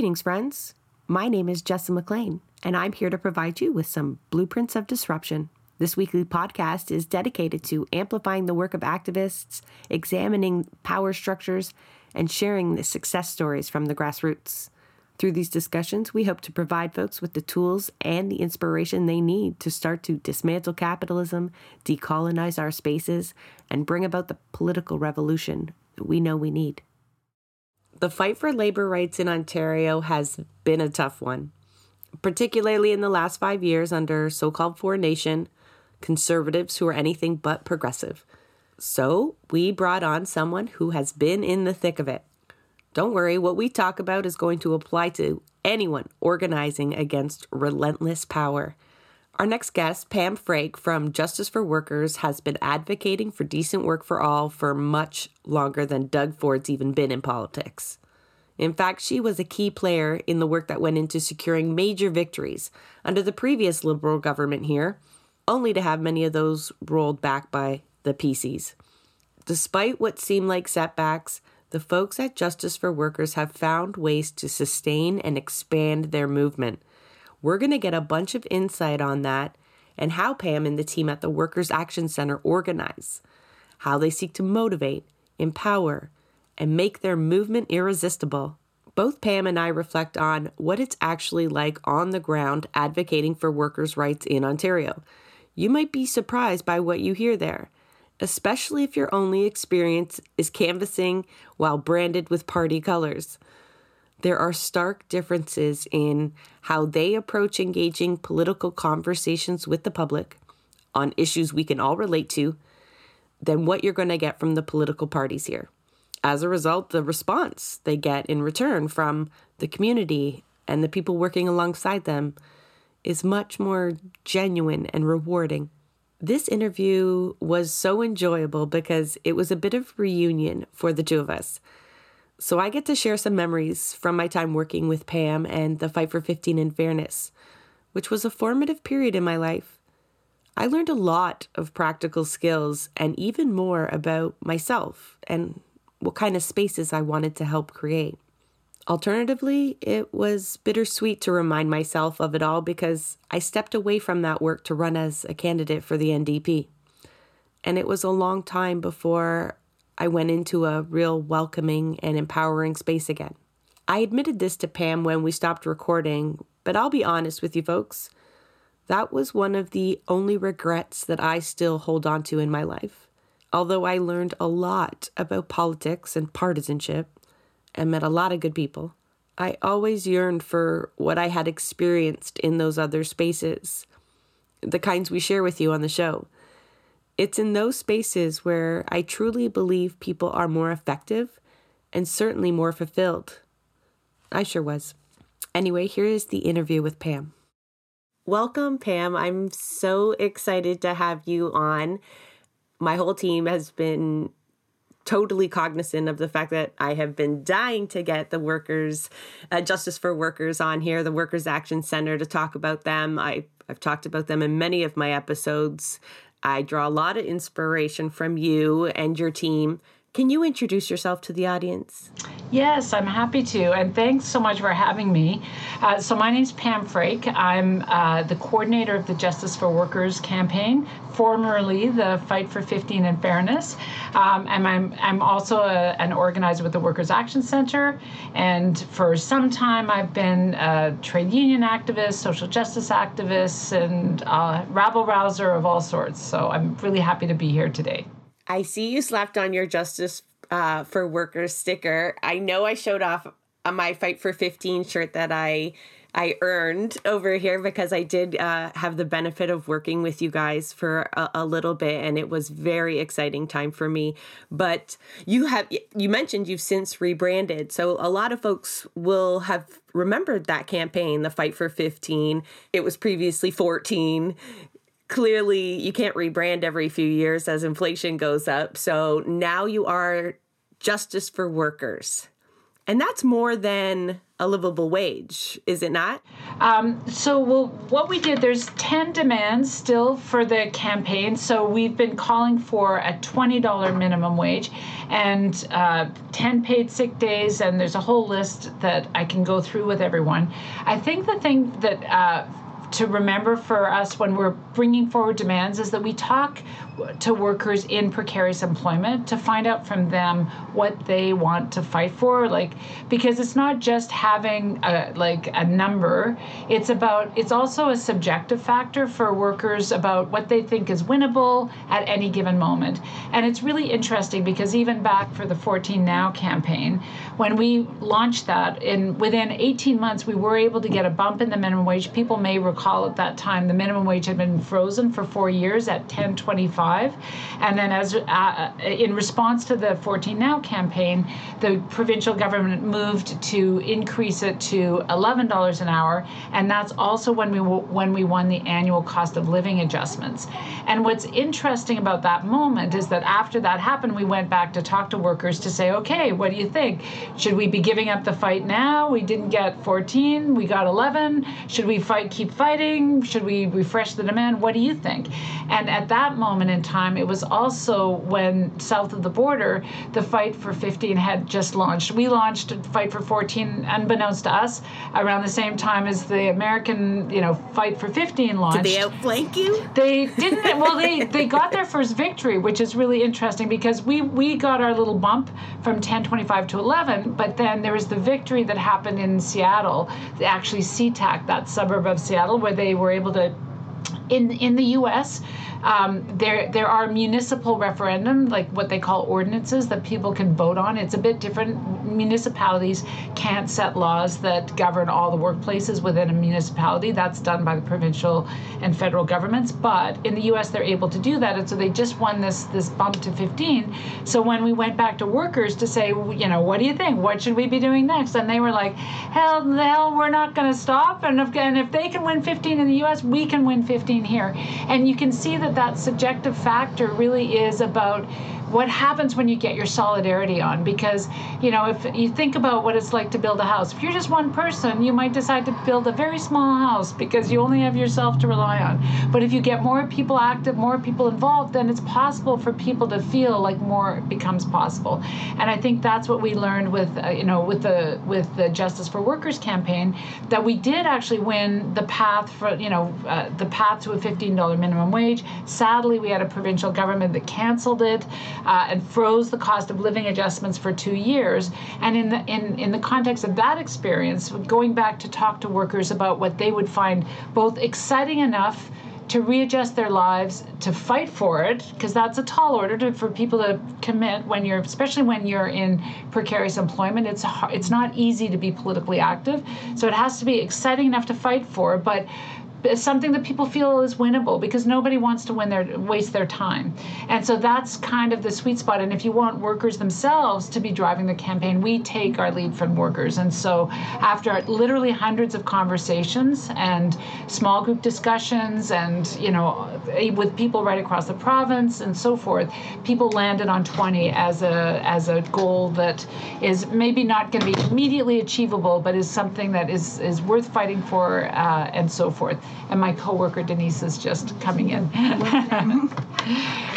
Greetings, friends. My name is Jessa McLean, and I'm here to provide you with some blueprints of disruption. This weekly podcast is dedicated to amplifying the work of activists, examining power structures, and sharing the success stories from the grassroots. Through these discussions, we hope to provide folks with the tools and the inspiration they need to start to dismantle capitalism, decolonize our spaces, and bring about the political revolution that we know we need. The fight for labor rights in Ontario has been a tough one, particularly in the last five years under so called Ford Nation conservatives who are anything but progressive. So we brought on someone who has been in the thick of it. Don't worry, what we talk about is going to apply to anyone organizing against relentless power. Our next guest, Pam Frache from Justice for Workers, has been advocating for decent work for all for much longer than Doug Ford's even been in politics. In fact, she was a key player in the work that went into securing major victories under the previous Liberal government here, only to have many of those rolled back by the PCs. Despite what seem like setbacks, the folks at Justice for Workers have found ways to sustain and expand their movement. We're going to get a bunch of insight on that and how Pam and the team at the Workers Action Center organize, how they seek to motivate, empower, and make their movement irresistible. Both Pam and I reflect on what it's actually like on the ground advocating for workers' rights in Ontario. You might be surprised by what you hear there especially if your only experience is canvassing while branded with party colors. There are stark differences in how they approach engaging political conversations with the public on issues we can all relate to than what you're going to get from the political parties here. As a result, the response they get in return from the community and the people working alongside them is much more genuine and rewarding. This interview was so enjoyable because it was a bit of reunion for the two of us. So I get to share some memories from my time working with Pam and the Fight for 15 and Fairness, which was a formative period in my life. I learned a lot of practical skills and even more about myself and what kind of spaces I wanted to help create. Alternatively, it was bittersweet to remind myself of it all because I stepped away from that work to run as a candidate for the NDP. And it was a long time before I went into a real welcoming and empowering space again. I admitted this to Pam when we stopped recording, but I'll be honest with you folks. That was one of the only regrets that I still hold on to in my life. Although I learned a lot about politics and partisanship, and met a lot of good people. I always yearned for what I had experienced in those other spaces, the kinds we share with you on the show. It's in those spaces where I truly believe people are more effective and certainly more fulfilled. I sure was. Anyway, here is the interview with Pam. Welcome, Pam. I'm so excited to have you on. My whole team has been totally cognizant of the fact that I have been dying to get the workers, uh, Justice for Workers on here, the Workers Action Center, to talk about them. I, I've talked about them in many of my episodes. I draw a lot of inspiration from you and your team. Can you introduce yourself to the audience? Yes, I'm happy to. And thanks so much for having me. Uh, so, my name is Pam Frache. I'm uh, the coordinator of the Justice for Workers campaign, formerly the Fight for 15 and Fairness. Um, and I'm, I'm also a, an organizer with the Workers Action Center. And for some time, I've been a trade union activist, social justice activist, and rabble rouser of all sorts. So, I'm really happy to be here today. I see you slapped on your Justice uh, for Workers sticker. I know I showed off my Fight for 15 shirt that I I earned over here because I did uh, have the benefit of working with you guys for a, a, little bit, and it was very exciting time for me. But you have you mentioned you've since rebranded, so a lot of folks will have remembered that campaign, the Fight for 15. It was previously 14 clearly you can't rebrand every few years as inflation goes up. So now you are Justice for Workers. And that's more than a livable wage, is it not? Um, so, well, what we did, there's 10 demands still for the campaign. So, we've been calling for a $20 minimum wage and uh, 10 paid sick days, and there's a whole list that I can go through with everyone. I think the thing that uh, to remember for us when we're bringing forward demands is that we talk to workers in precarious employment to find out from them what they want to fight for like because it's not just having a, like a number. It's about it's also a subjective factor for workers about what they think is winnable at any given moment. And it's really interesting because even back for the 14 now campaign when we launched that in within 18 months we were able to get a bump in the minimum wage. People may recall at that time the minimum wage had been frozen for 4 years at 1025 and then, as uh, in response to the 14 Now campaign, the provincial government moved to increase it to $11 an hour, and that's also when we when we won the annual cost of living adjustments. And what's interesting about that moment is that after that happened, we went back to talk to workers to say, okay, what do you think? Should we be giving up the fight now? We didn't get 14, we got 11. Should we fight, keep fighting? Should we refresh the demand? What do you think? And at that moment in time. It was also when south of the border, the Fight for 15 had just launched. We launched Fight for 14, unbeknownst to us, around the same time as the American, you know, Fight for 15 launched. Did they outflank you? They didn't. well, they they got their first victory, which is really interesting because we we got our little bump from 1025 to 11, but then there was the victory that happened in Seattle, actually SeaTac, that suburb of Seattle, where they were able to in in the U.S. Um, there there are municipal referendum, like what they call ordinances, that people can vote on. It's a bit different. Municipalities can't set laws that govern all the workplaces within a municipality. That's done by the provincial and federal governments. But in the U.S., they're able to do that, and so they just won this this bump to 15. So when we went back to workers to say, you know, what do you think? What should we be doing next? And they were like, hell, hell, we're not going to stop. And if, and if they can win 15 in the U.S., we can win 15 here. And you can see that that that subjective factor really is about what happens when you get your solidarity on? Because you know if you think about what it's like to build a house if you're just one person you might decide to build a very small house because you only have yourself to rely on. But if you get more people active more people involved then it's possible for people to feel like more becomes possible. And i think that's what we learned with uh, you know with the with the justice for workers campaign that we did actually win the path for you know uh, the path to a $15 minimum wage. Sadly we had a provincial government that canceled it uh, and froze the cost of living adjustments for two years. And in the in, in the context of that experience, going back to talk to workers about what they would find both exciting enough to readjust their lives to fight for it because that's a tall order to, for people to commit when you're especially when you're in precarious employment it's it's not easy to be politically active so it has to be exciting enough to fight for but something that people feel is winnable because nobody wants to win their waste their time. And so that's kind of the sweet spot. And if you want workers themselves to be driving the campaign we take our lead from workers. And so after literally hundreds of conversations and small group discussions and you know with people right across the province and so forth people landed on 20 as a as a goal that is maybe not going to be immediately achievable but is something that is is worth fighting for uh, and so forth and my coworker Denise is just coming in.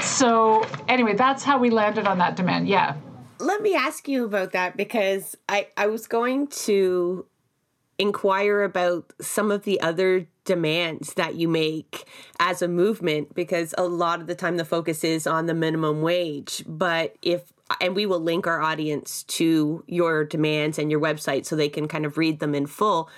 so anyway, that's how we landed on that demand. Yeah. Let me ask you about that because I I was going to inquire about some of the other demands that you make as a movement because a lot of the time the focus is on the minimum wage but if and we will link our audience to your demands and your website so they can kind of read them in full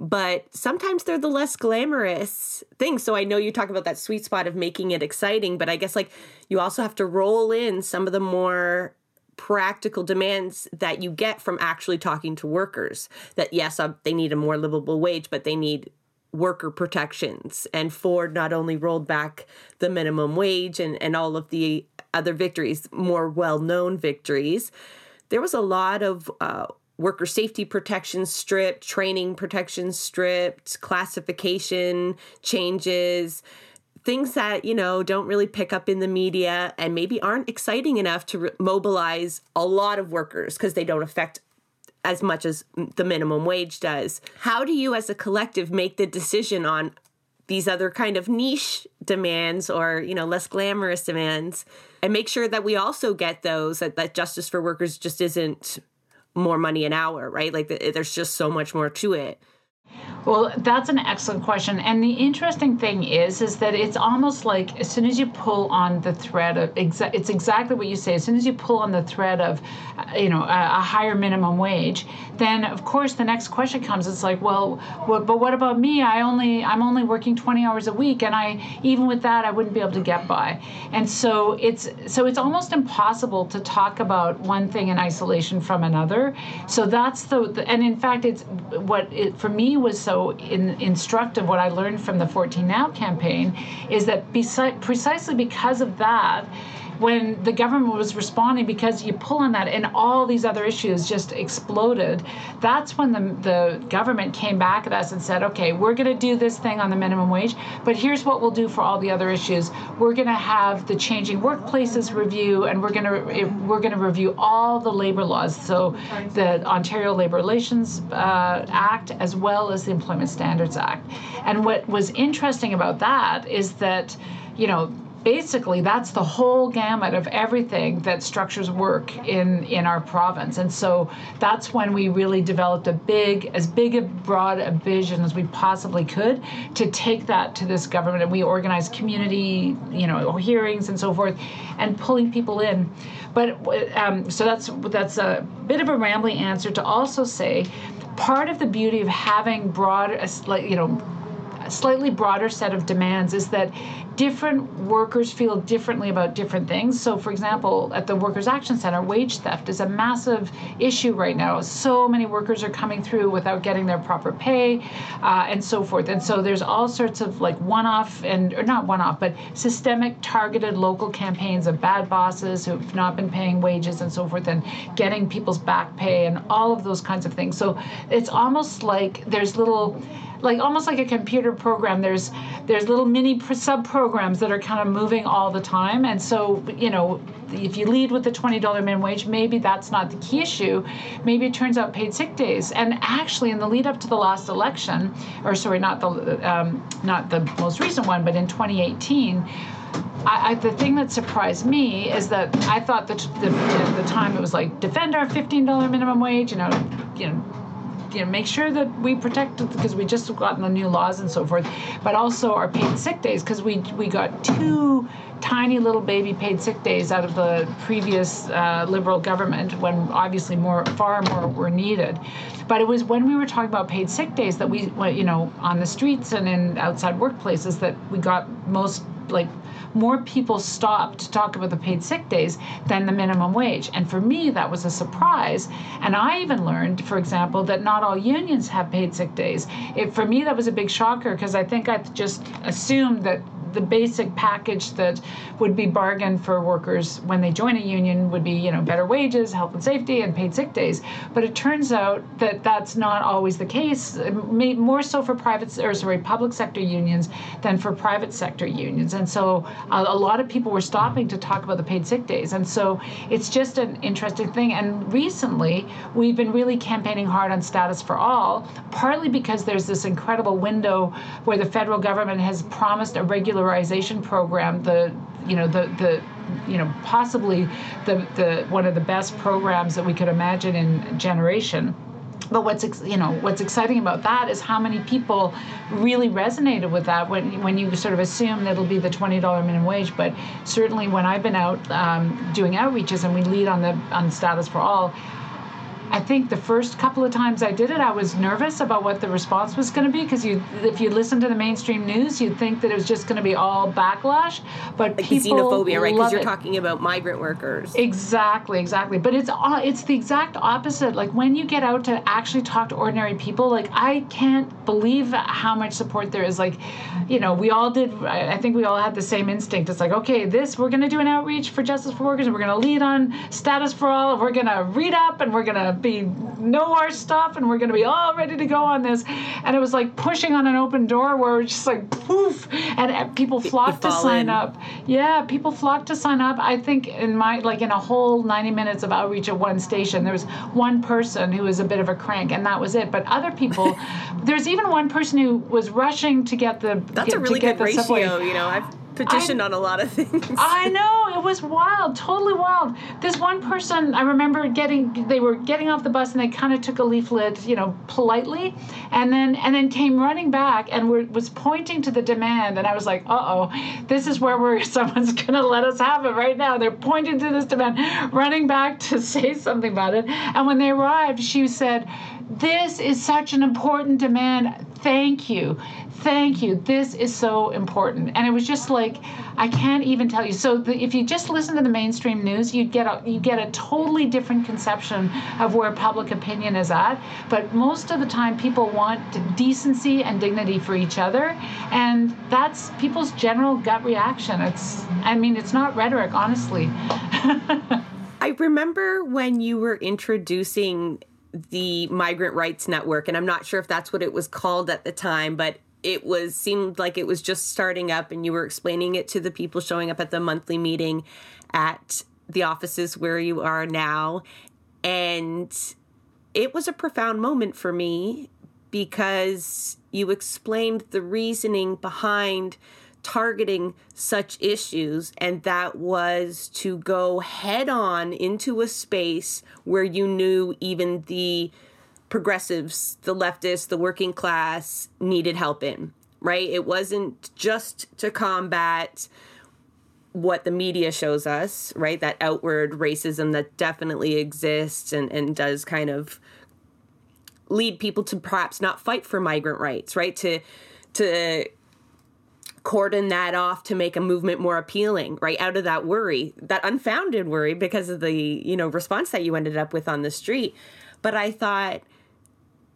but sometimes they're the less glamorous things. So I know you talk about that sweet spot of making it exciting, but I guess like you also have to roll in some of the more practical demands that you get from actually talking to workers. That yes, uh, they need a more livable wage, but they need worker protections. And Ford not only rolled back the minimum wage and, and all of the other victories, more well known victories, there was a lot of uh, worker safety protections stripped, training protections stripped, classification changes, things that, you know, don't really pick up in the media and maybe aren't exciting enough to re- mobilize a lot of workers because they don't affect as much as the minimum wage does. How do you, as a collective, make the decision on these other kind of niche demands or you know less glamorous demands and make sure that we also get those that, that justice for workers just isn't more money an hour right? Like there's just so much more to it well, that's an excellent question. And the interesting thing is, is that it's almost like as soon as you pull on the thread of, exa- it's exactly what you say. As soon as you pull on the thread of, uh, you know, a, a, higher minimum wage, then of course the next question comes. It's like, well, what, but what about me? I only, I'm only working 20 hours a week, and I, even with that, I wouldn't be able to get by. And so it's, so it's almost impossible to talk about one thing in isolation from another. So that's the, the and in fact, it's what it for me was so in, instructive, what I learned from the 14 Now campaign, is that precisely because of that, when the government was responding because you pull on that and all these other issues just exploded that's when the, the government came back at us and said okay we're going to do this thing on the minimum wage but here's what we'll do for all the other issues. We're going to have the changing workplaces review and we're going to we're going to review all the labor laws so the ontario labor relations uh, act as well as the employment standards act. And what was interesting about that is that you know basically that's the whole gamut of everything that structures work in in our province. And so that's when we really developed a big as big a broad a vision as we possibly could to take that to this government. And we organized community you know hearings and so forth and pulling people in. But um, so that's that's a bit of a rambling answer to also say part of the beauty of having broad like you know slightly broader set of demands is that different workers feel differently about different things. So, for example, at the Workers Action Center, wage theft is a massive issue right now. So many workers are coming through without getting their proper pay uh, and so forth. And so there's all sorts of like one off and, or not one off, but systemic targeted local campaigns of bad bosses who've not been paying wages and so forth and getting people's back pay and all of those kinds of things. So it's almost like there's little like almost like a computer program. There's there's little mini sub programs that are kind of moving all the time. And so you know if you lead with the $20 minimum wage maybe that's not the key issue. Maybe it turns out paid sick days. And actually in the lead up to the last election or sorry not the um, not the most recent one but in 2018 I, I, the thing that surprised me is that I thought that the, the, the time it was like defend our $15 minimum wage, you know, you know, you know make sure that we protect it because we just gotten the new laws and so forth, but also our paid sick days because we we got two tiny little baby paid sick days out of the previous uh, liberal government when obviously more far more were needed but it was when we were talking about paid sick days that we you know on the streets and in outside workplaces that we got most like more people stopped to talk about the paid sick days than the minimum wage. And for me, that was a surprise. And I even learned, for example, that not all unions have paid sick days. It, for me, that was a big shocker because I think I just assumed that the basic package that would be bargained for workers when they join a union would be you know better wages health and safety and paid sick days. But it turns out that that's not always the case more so for private or sorry public sector unions than for private sector unions. And so a, a lot of people were stopping to talk about the paid sick days. And so it's just an interesting thing. And recently we've been really campaigning hard on status for all partly because there's this incredible window where the federal government has promised a regular program, the you know the the you know possibly the the one of the best programs that we could imagine in generation but what's you know what's exciting about that is how many people really resonated with that when when you sort of assume that it'll be the twenty dollar minimum wage. But certainly when I've been out um, doing outreaches and we lead on the on status for all, I think the first couple of times I did it, I was nervous about what the response was going to be because you, if you listen to the mainstream news, you'd think that it was just going to be all backlash. But like people xenophobia, right? Because you're talking about migrant workers. Exactly, exactly. But it's it's the exact opposite. Like when you get out to actually talk to ordinary people, like I can't believe how much support there is. Like, you know, we all did. I think we all had the same instinct. It's like, okay, this we're going to do an outreach for justice for workers, and we're going to lead on status for all, and we're going to read up, and we're going to be know our stuff and we're going to be all ready to go on this. And it was like pushing on an open door where we're just like poof, and uh, people flocked to sign in. up. Yeah, people flocked to sign up. I think in my like in a whole 90 minutes of outreach at one station, there was one person who was a bit of a crank, and that was it. But other people, there's even one person who was rushing to get the. That's get, a really good ratio. Subway. You know, I've petitioned I, on a lot of things. I know it was wild, totally wild. This one person, I remember getting, they were getting off the bus and they kind of took a leaflet, you know, politely, and then and then came running back and were, was pointing to the demand, and I was like, uh oh, this is where we're someone's gonna let us have it right now. They're pointing to this demand, running back to say something about it, and when they arrived, she said. This is such an important demand. Thank you thank you. This is so important. And it was just like i can't even tell you. So the, if you just listen to the mainstream news you get a you get a totally different conception of where public opinion is at. But most of the time people want decency and dignity for each other. And that's people's general gut reaction. It's i mean it's not rhetoric honestly. I remember when you were introducing the Migrant Rights Network, and I'm not sure if that's what it was called at the time, but it was seemed like it was just starting up and you were explaining it to the people showing up at the monthly meeting at the offices where you are now. And it was a profound moment for me because you explained the reasoning behind targeting such issues, and that was to go head on into a space where you knew even the progressives, the leftists, the working class needed help in, right? It wasn't just to combat what the media shows us, right? That outward racism that definitely exists and, and does kind of lead people to perhaps not fight for migrant rights, right? To to cordon that off to make a movement more appealing, right? Out of that worry, that unfounded worry because of the, you know, response that you ended up with on the street. But I thought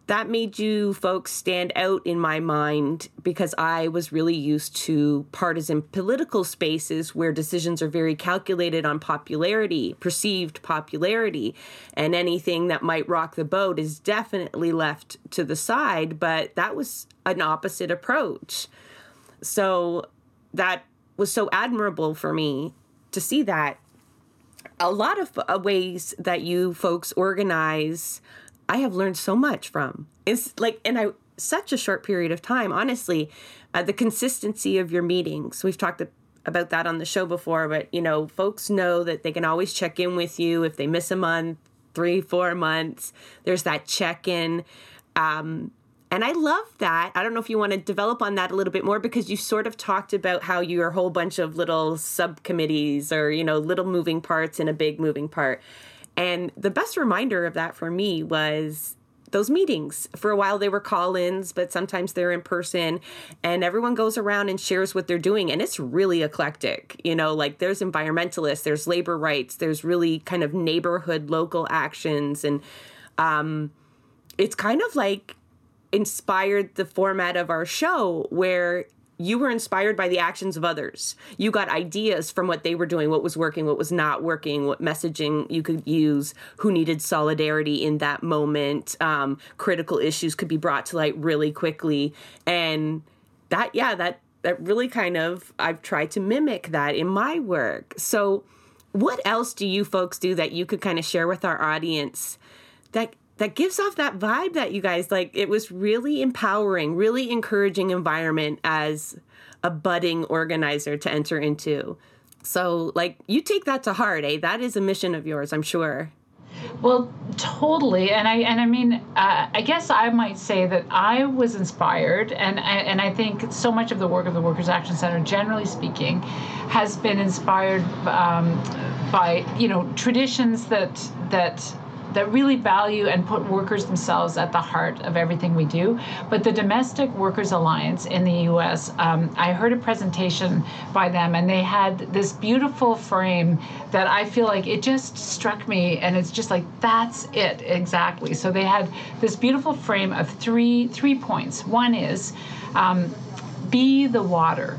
that made you folks stand out in my mind because I was really used to partisan political spaces where decisions are very calculated on popularity, perceived popularity, and anything that might rock the boat is definitely left to the side. But that was an opposite approach. So that was so admirable for me to see that. A lot of ways that you folks organize I have learned so much from. It's like, and I, such a short period of time, honestly, uh, the consistency of your meetings. We've talked about that on the show before, but you know, folks know that they can always check in with you if they miss a month, three, four months. There's that check in. Um, and I love that. I don't know if you want to develop on that a little bit more because you sort of talked about how you're a whole bunch of little subcommittees or, you know, little moving parts in a big moving part. And the best reminder of that for me was those meetings. For a while, they were call ins, but sometimes they're in person, and everyone goes around and shares what they're doing. And it's really eclectic. You know, like there's environmentalists, there's labor rights, there's really kind of neighborhood local actions. And um, it's kind of like inspired the format of our show where you were inspired by the actions of others. You got ideas from what they were doing, what was working, what was not working, what messaging you could use, who needed solidarity in that moment. Um, critical issues could be brought to light really quickly. And that, yeah, that, that really kind of, I've tried to mimic that in my work. So, what else do you folks do that you could kind of share with our audience that that gives off that vibe that you guys like it was really empowering really encouraging environment as a budding organizer to enter into. So like you take that to heart eh? That is a mission of yours i'm sure. Well, totally, and I and I mean, uh, I guess I might say that I was inspired, and and I think so much of the work of the Workers Action Center, generally speaking, has been inspired um, by you know traditions that that that really value and put workers themselves at the heart of everything we do. But the Domestic Workers Alliance in the US, um, I heard a presentation by them and they had this beautiful frame that I feel like it just struck me and it's just like that's it exactly. So they had this beautiful frame of three three points. One is um, be the water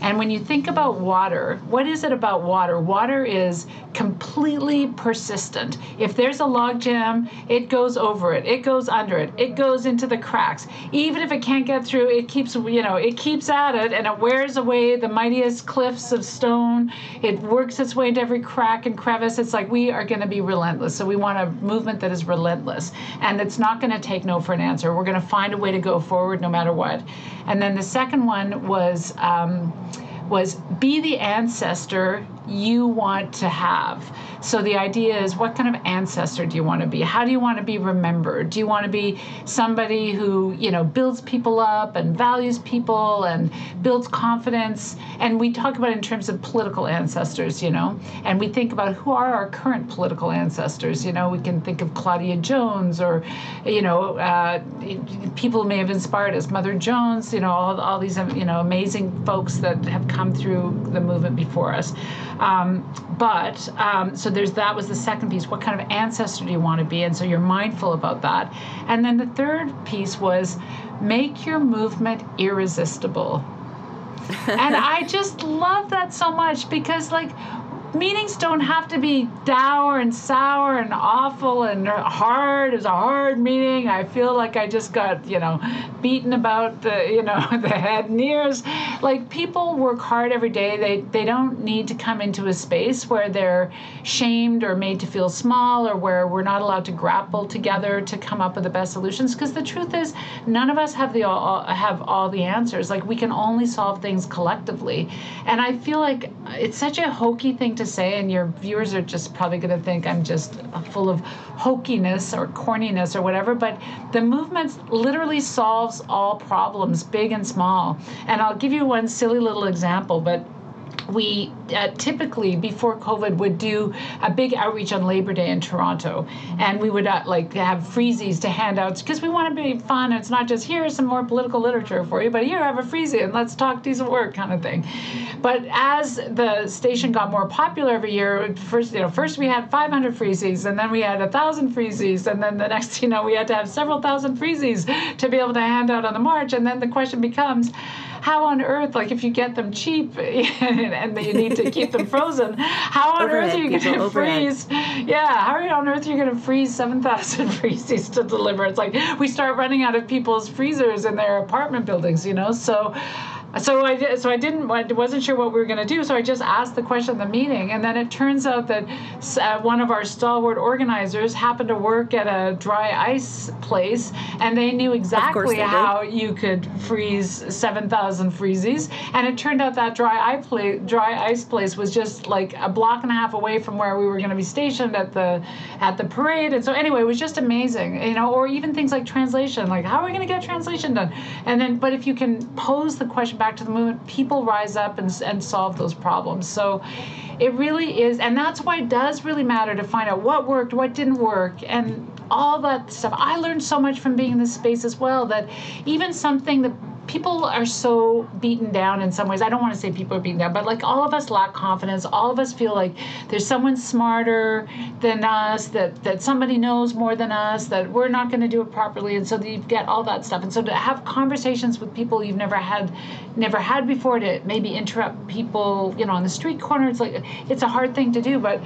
And when you think about water, what is it about water? Water is completely persistent. If there's a log jam, it goes over it, it goes under it, it goes into the cracks. Even if it can't get through, it keeps, you know, it keeps at it and it wears away the mightiest cliffs of stone. It works its way into every crack and crevice. It's like we are going to be relentless. So we want a movement that is relentless. And it's not going to take no for an answer. We're going to find a way to go forward no matter what. And then the second one was um, was be the ancestor you want to have. So the idea is what kind of ancestor do you want to be? How do you want to be remembered? Do you want to be somebody who, you know, builds people up and values people and builds confidence? And we talk about in terms of political ancestors, you know, and we think about who are our current political ancestors. You know, we can think of Claudia Jones or, you know, uh, people may have inspired us, Mother Jones, you know, all, all these, you know, amazing folks that have come through the movement before us. Um, but um, so there's that was the second piece. What kind of ancestor do you want to be? And so you're mindful about that. And then the third piece was make your movement irresistible. and I just love that so much because like meetings don't have to be dour and sour and awful and hard. It was a hard meeting. I feel like I just got, you know, beaten about the, you know, the head and ears. Like people work hard every day. They they don't need to come into a space where they're shamed or made to feel small or where we're not allowed to grapple together to come up with the best solutions. Because the truth is, none of us have the all, have all the answers. Like we can only solve things collectively. And I feel like it's such a hokey thing to say, and your viewers are just probably going to think I'm just full of hokiness or corniness or whatever. But the movement literally solves all problems, big and small. And I'll give you one silly little example, but we uh, typically before COVID would do a big outreach on Labor Day in Toronto, and we would uh, like have freezies to hand out because we want to be fun. It's not just here's some more political literature for you, but here have a freezie and let's talk decent work kind of thing. But as the station got more popular every year, first you know first we had 500 freezies, and then we had a thousand freezies, and then the next you know we had to have several thousand freezies to be able to hand out on the march, and then the question becomes how on earth, like if you get them cheap and you need to keep them frozen, how on overhead, earth are you going to freeze? Yeah, how on earth are you going to freeze 7,000 freezes to deliver? It's like we start running out of people's freezers in their apartment buildings, you know? So so I did, so I didn't I wasn't sure what we were going to do. So I just asked the question at the meeting, and then it turns out that uh, one of our stalwart organizers happened to work at a dry ice place, and they knew exactly they how did. you could freeze seven thousand freezies. And it turned out that dry ice place, dry ice place was just like a block and a half away from where we were going to be stationed at the at the parade. And so anyway, it was just amazing, you know. Or even things like translation, like how are we going to get translation done? And then, but if you can pose the question back to the movement, people rise up and, and solve those problems. So it really is, and that's why it does really matter to find out what worked, what didn't work, and all that stuff. I learned so much from being in this space as well that even something that people are so beaten down in some ways. I don't want to say people are beaten down, but like all of us lack confidence. All of us feel like there's someone smarter than us, that that somebody knows more than us, that we're not going to do it properly, and so you get all that stuff. And so to have conversations with people you've never had, never had before, to maybe interrupt people, you know, on the street corner, it's like it's a hard thing to do, but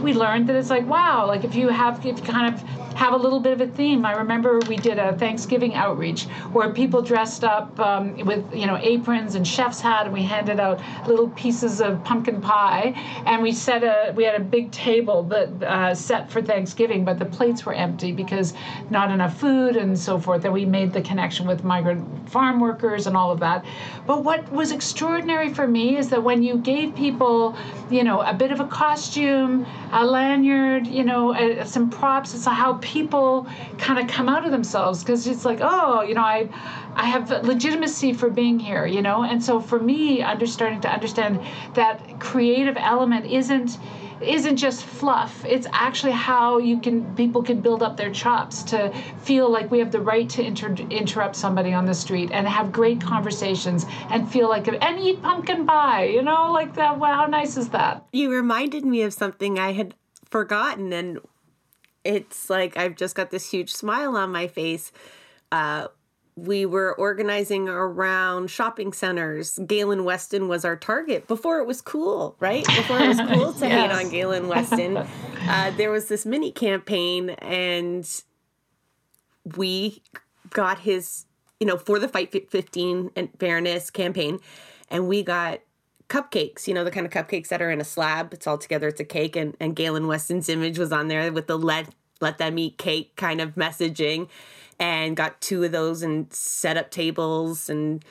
we learned that it's like wow, like if you have if you kind of have a little bit of a theme. I remember we did a Thanksgiving outreach where people dressed up um, with you know aprons and chef's hat, and we handed out little pieces of pumpkin pie, and we set a we had a big table that uh, set for Thanksgiving, but the plates were empty because not enough food and so forth. And we made the connection with migrant farm workers and all of that. But what was extraordinary for me is that when you gave people, you know, a bit of a costume, a lanyard, you know, a, some props, it's how people kind of come out of themselves because it's like, oh, you know, I I have legitimacy for being here, you know? And so for me, understanding to understand that creative element isn't isn't just fluff. It's actually how you can people can build up their chops to feel like we have the right to inter- interrupt somebody on the street and have great conversations and feel like and eat pumpkin pie. You know, like that. Wow, how nice is that? You reminded me of something I had forgotten, and it's like I've just got this huge smile on my face. Uh, we were organizing around shopping centers. Galen Weston was our target before it was cool, right? Before it was cool to yes. hate on Galen Weston. uh, there was this mini campaign, and we got his, you know, for the Fight 15 and Fairness campaign, and we got cupcakes, you know, the kind of cupcakes that are in a slab. It's all together, it's a cake. And, and Galen Weston's image was on there with the let, let them eat cake kind of messaging. And got two of those and set up tables and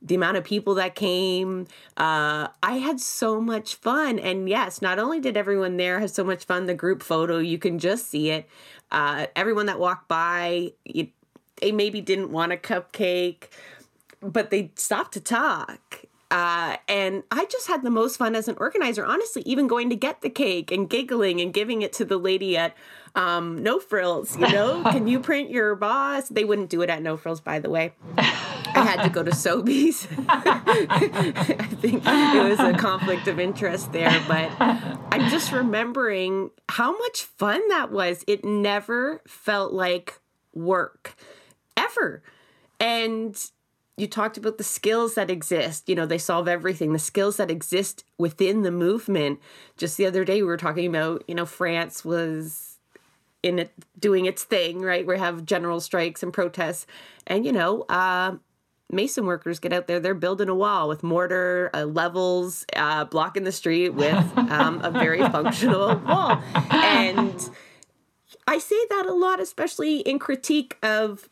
the amount of people that came. Uh, I had so much fun. And yes, not only did everyone there have so much fun, the group photo, you can just see it. Uh, everyone that walked by, you, they maybe didn't want a cupcake, but they stopped to talk uh, and I just had the most fun as an organizer, honestly, even going to get the cake and giggling and giving it to the lady at um, No Frills. You know, can you print your boss? They wouldn't do it at No Frills, by the way. I had to go to Sobeys. I think it was a conflict of interest there, but I'm just remembering how much fun that was. It never felt like work, ever. And you talked about the skills that exist. You know, they solve everything. The skills that exist within the movement. Just the other day, we were talking about, you know, France was in it doing its thing, right? We have general strikes and protests. And, you know, uh, mason workers get out there, they're building a wall with mortar, uh, levels, uh, blocking the street with um, a very functional wall. And I say that a lot, especially in critique of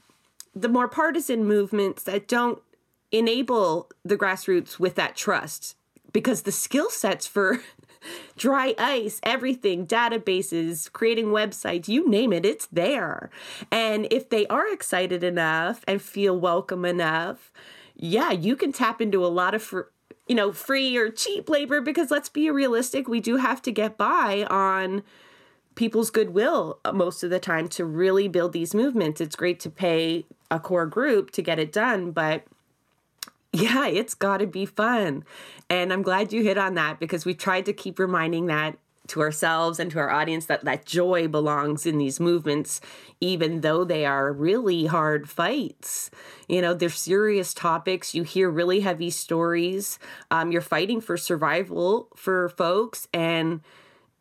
the more partisan movements that don't enable the grassroots with that trust because the skill sets for dry ice, everything, databases, creating websites, you name it, it's there. And if they are excited enough and feel welcome enough, yeah, you can tap into a lot of fr- you know, free or cheap labor because let's be realistic, we do have to get by on people's goodwill uh, most of the time to really build these movements. It's great to pay a core group to get it done, but yeah, it's got to be fun. And I'm glad you hit on that because we tried to keep reminding that to ourselves and to our audience that that joy belongs in these movements even though they are really hard fights. You know they're serious topics. You hear really heavy stories. Um, you're fighting for survival for folks and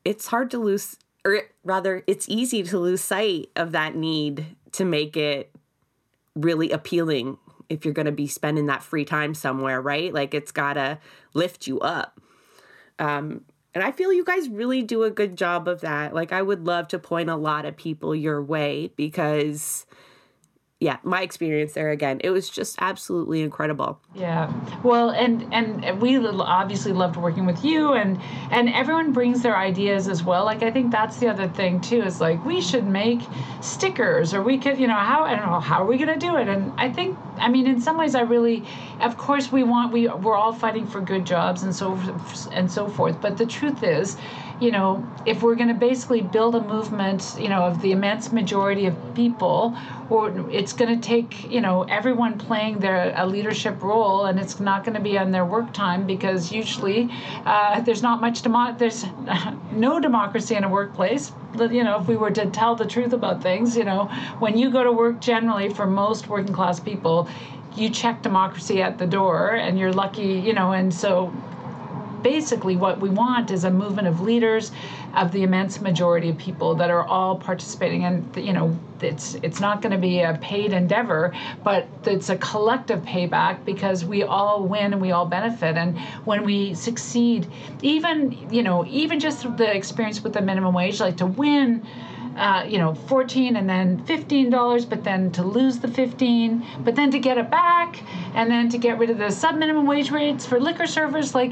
it's hard to lose or rather it's easy to lose sight of that need to make it really appealing if you're going to be spending that free time somewhere, right? Like it's got to lift you up. Um, and I feel you guys really do a good job of that. Like I would love to point a lot of people your way because yeah, my experience there again, it was just absolutely incredible. Yeah. Well, and and we obviously loved working with you and and everyone brings their ideas as well. Like I think that's the other thing too is like we should make stickers or we could, you know, how I don't know, how are we going to do it? And I think I mean in some ways I really of course we want we we're all fighting for good jobs and so and so forth, but the truth is you know, if we're going to basically build a movement, you know, of the immense majority of people, or it's going to take, you know, everyone playing their a leadership role, and it's not going to be on their work time because usually uh, there's not much demo- there's no democracy in a workplace. You know, if we were to tell the truth about things, you know, when you go to work, generally for most working class people, you check democracy at the door, and you're lucky, you know, and so basically what we want is a movement of leaders of the immense majority of people that are all participating and you know it's it's not going to be a paid endeavor but it's a collective payback because we all win and we all benefit. And when we succeed even you know even just the experience with the minimum wage like to win uh, you know, 14 and then $15, but then to lose the 15, but then to get it back, and then to get rid of the sub minimum wage rates for liquor servers, like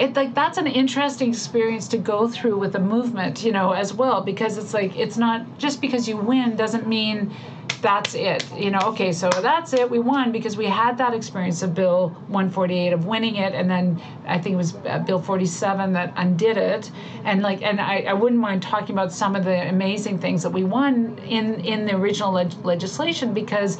it like that's an interesting experience to go through with a movement, you know, as well, because it's like it's not just because you win doesn't mean that's it. You know, okay, so that's it. We won because we had that experience of Bill 148 of winning it, and then I think it was uh, Bill 47 that undid it. And like, and I, I wouldn't mind talking about some of the amazing things that we won in in the original leg- legislation because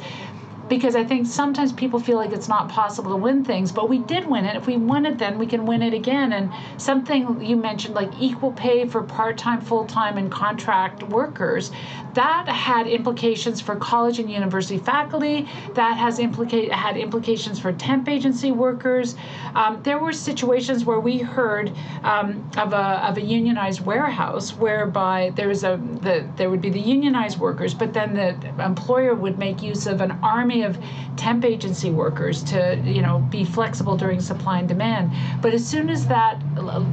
because I think sometimes people feel like it's not possible to win things, but we did win it. If we won it then, we can win it again. And something you mentioned, like equal pay for part time, full time, and contract workers, that had implications for college and university faculty. That has implicate had implications for temp agency workers. Um, there were situations where we heard um, of a of a unionized warehouse whereby there was a the there would be the unionized workers, but then the employer would make use of an army of temp agency workers to you know be flexible during supply and demand. But as soon as that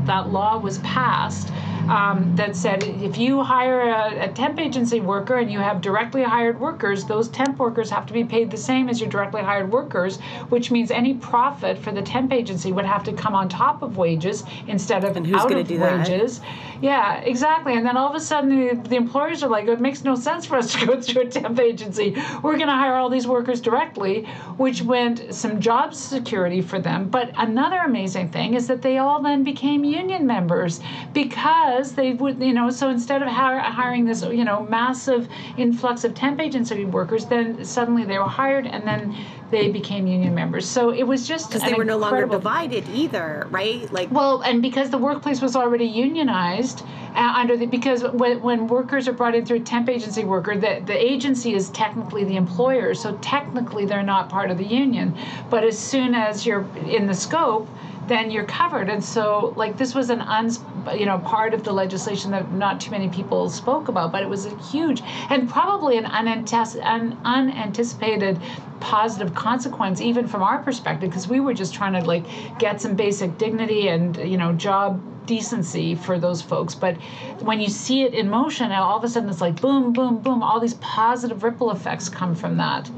that law was passed um, that said if you hire a, a, temp agency worker and you have directly hired workers, those temp workers have to be paid the same as your directly hired workers, which means any profit for the temp agency would have to come on top of wages instead of out of wages. That? Yeah, exactly. And then all of a sudden the, the employers are like, it makes no sense for us to go through a temp agency. We're going to hire all these workers directly, which meant some job security for them. But another amazing thing is that they all then became union members because because they would, you know, so instead of hiring this, you know, massive influx of temp agency workers, then suddenly they were hired and then they became union members. So it was just because they were no longer divided either, right? Like well, and because the workplace was already unionized uh, under the because when, when workers are brought in through a temp agency worker, the the agency is technically the employer, so technically they're not part of the union. But as soon as you're in the scope then you're covered. And so, like, this was an uns, you know, part of the legislation that not too many people spoke about, but it was a huge and probably an an unanticipated positive consequence, even from our perspective, because we were just trying to like get some basic dignity and you know job decency for those folks. But when you see it in motion, all of a sudden it's like boom, boom, boom. All these positive ripple effects come from that.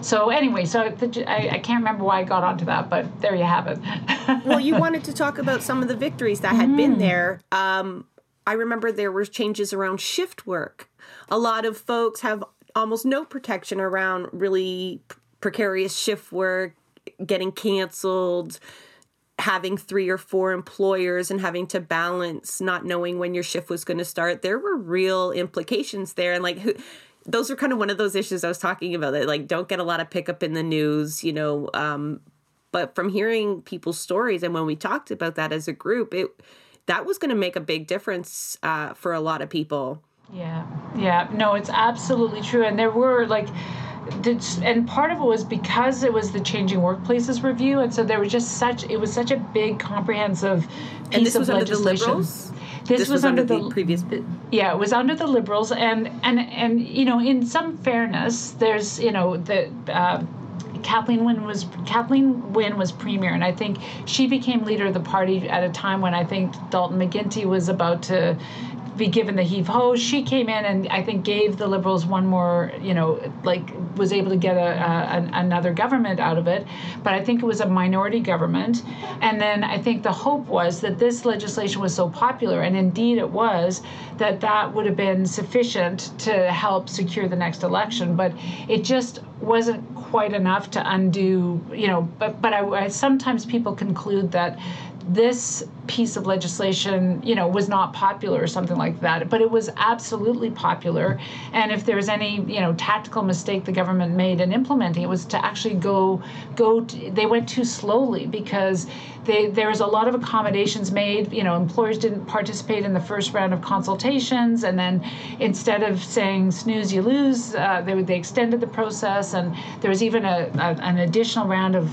So anyway, so the, I, I, can't remember why I got onto that, but there you have it. well, you wanted to talk about some of the victories that had mm. been there. Um, I remember there were changes around shift work. A lot of folks have almost no protection around really precarious shift work, getting canceled, having three or four employers and having to balance not knowing when your shift was going to start. There were real implications there. And like, who, those are kind of one of those issues I was talking about that like don't get a lot of pickup in the news, you know. Um, but from hearing people's stories and when we talked about that as a group, it that was going to make a big difference uh, for a lot of people. Yeah, yeah, no, it's absolutely true, and there were like. And part of it was because it was the changing workplaces review, and so there was just such it was such a big, comprehensive piece of legislation. This, this was, was, under, under the, the, previous. Yeah, it was under the Liberals, and and and you know, in some fairness, there's you know the. Uh, Kathleen Wynne was Kathleen Wynne was premier, and I think she became leader of the party at a time when I think Dalton McGuinty was about to be given the heave ho. She came in and I think gave the Liberals one more, you know, like was able to get a, a, another government out of it. But I think it was a minority government. And then I think the hope was that this legislation was so popular, and indeed it was, that that would have been sufficient to help secure the next election. But it just wasn't quite enough to undo, you know. But but I, I sometimes people conclude that this piece of legislation, you know, was not popular or something like that, but it was absolutely popular. And if there was any, you know, tactical mistake the government made in implementing it was to actually go go. To, they went too slowly because they, there was a lot of accommodations made. You know, employers didn't participate in the first round of consultations, and then instead of saying snooze you lose, uh, they they extended the process, and there was even a, a an additional round of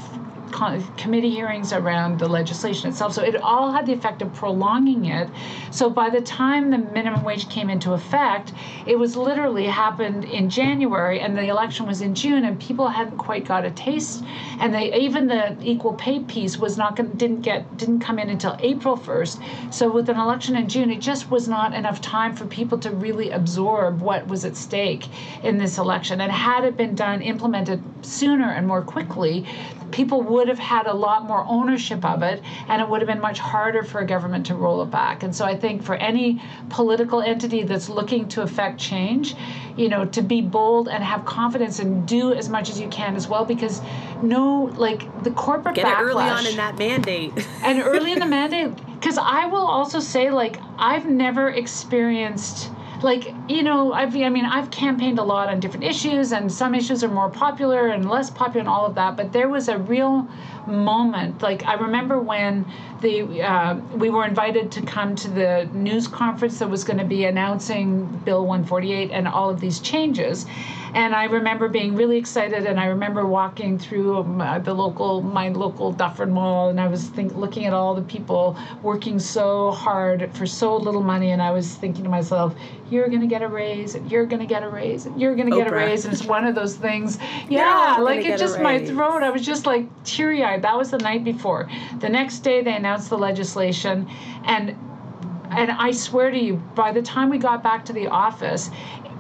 committee hearings around the legislation itself. So it all had the effect of prolonging it. So by the time the minimum wage came into effect, it was literally happened in January, and the election was in June, and people hadn't quite got a taste. And they even the equal pay piece was not didn't get didn't come in until April 1st. So with an election in June, it just was not enough time for people to really absorb what was at stake in this election. And had it been done implemented sooner and more quickly, people would have had a lot more ownership of it and it would have been much harder for a government to roll it back. And so I think for any political entity that's looking to affect change, you know, to be bold and have confidence and do as much as you can as well because no like the corporate Get backlash, early on in that mandate. and early in the mandate because I will also say like I've never experienced like you know I've I mean I've campaigned a lot on different issues and some issues are more popular and less popular and all of that but there was a real moment. Like I remember when the uh, we were invited to come to the news conference that was going to be announcing Bill 148 and all of these changes. And I remember being really excited and I remember walking through um, uh, the local my local Dufferin Mall and I was think, looking at all the people working so hard for so little money and I was thinking to myself you're going to get a raise and you're going to get a raise and you're going to get a raise and it's one of those things. Yeah like it just my throat I was just like teary-eyed that was the night before. The next day they announced the legislation and and I swear to you, by the time we got back to the office,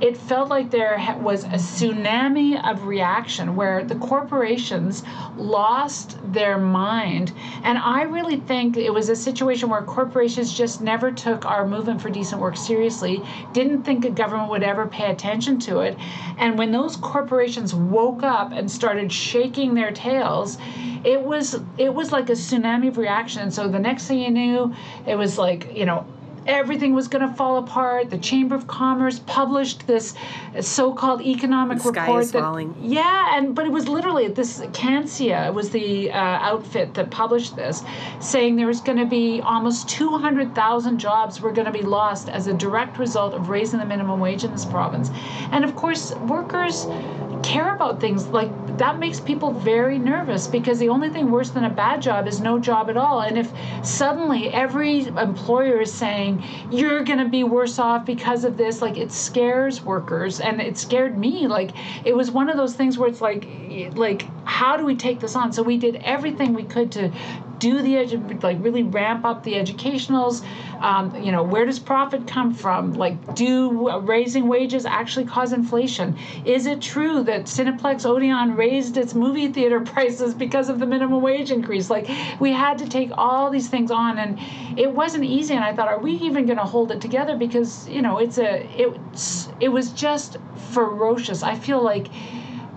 it felt like there was a tsunami of reaction where the corporations lost their mind. And I really think it was a situation where corporations just never took our movement for decent work seriously, didn't think a government would ever pay attention to it. And when those corporations woke up and started shaking their tails, it was it was like a tsunami of reaction. So the next thing you knew, it was like, you know, everything was going to fall apart. The Chamber of Commerce published this so-called economic the report. that, falling. Yeah, and but it was literally this CANCEA was the uh, outfit that published this, saying there was going to be almost 200,000 jobs were going to be lost as a direct result of raising the minimum wage in this province, and of course workers care about things like that makes people very nervous because the only thing worse than a bad job is no job at all. And if suddenly every employer is saying you're going to be worse off because of this like it scares workers and it scared me. Like it was one of those things where it's like like how do we take this on? So we did everything we could to do the edu- like really ramp up the educationals. Um, you know where does profit come from? Like do raising wages actually cause inflation? Is it true that cineplex odeon raised its movie theater prices because of the minimum wage increase? Like we had to take all these things on and it wasn't easy and i thought are we even going to hold it together? Because you know it's a it it was just ferocious. I feel like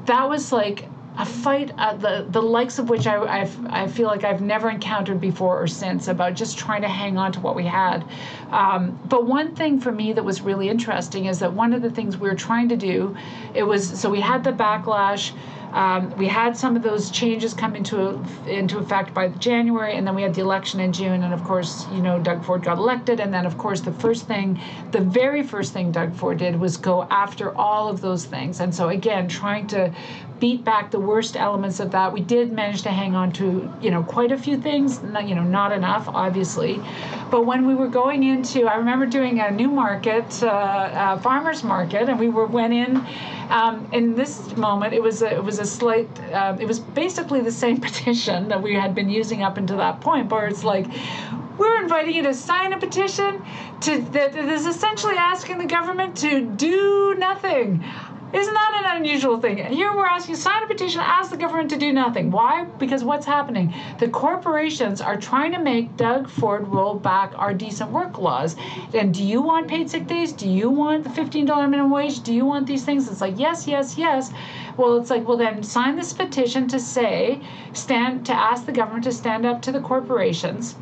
that was like a fight uh, the the likes of which I I've, I feel like I've never encountered before or since about just trying to hang on to what we had. Um, but one thing for me that was really interesting is that one of the things we were trying to do, it was so we had the backlash. Um, we had some of those changes come into into effect by January, and then we had the election in June, and of course, you know, Doug Ford got elected, and then of course, the first thing, the very first thing Doug Ford did was go after all of those things, and so again, trying to beat back the worst elements of that. We did manage to hang on to, you know, quite a few things, you know, not enough, obviously. But when we were going into, I remember doing a Newmarket, uh, uh, farmer's market, and we were went in. Um, in this moment, it was a, it was a slight, uh, it was basically the same petition that we had been using up until that point, but it's like, we're inviting you to sign a petition to that is essentially asking the government to do nothing. Isn't that an unusual thing? Here we're asking, sign a petition, ask the government to do nothing. Why? Because what's happening? The corporations are trying to make Doug Ford roll back our decent work laws. And do you want paid sick days? Do you want the $15 minimum wage? Do you want these things? It's like, yes, yes, yes. Well, it's like, well, then sign this petition to say, stand, to ask the government to stand up to the corporations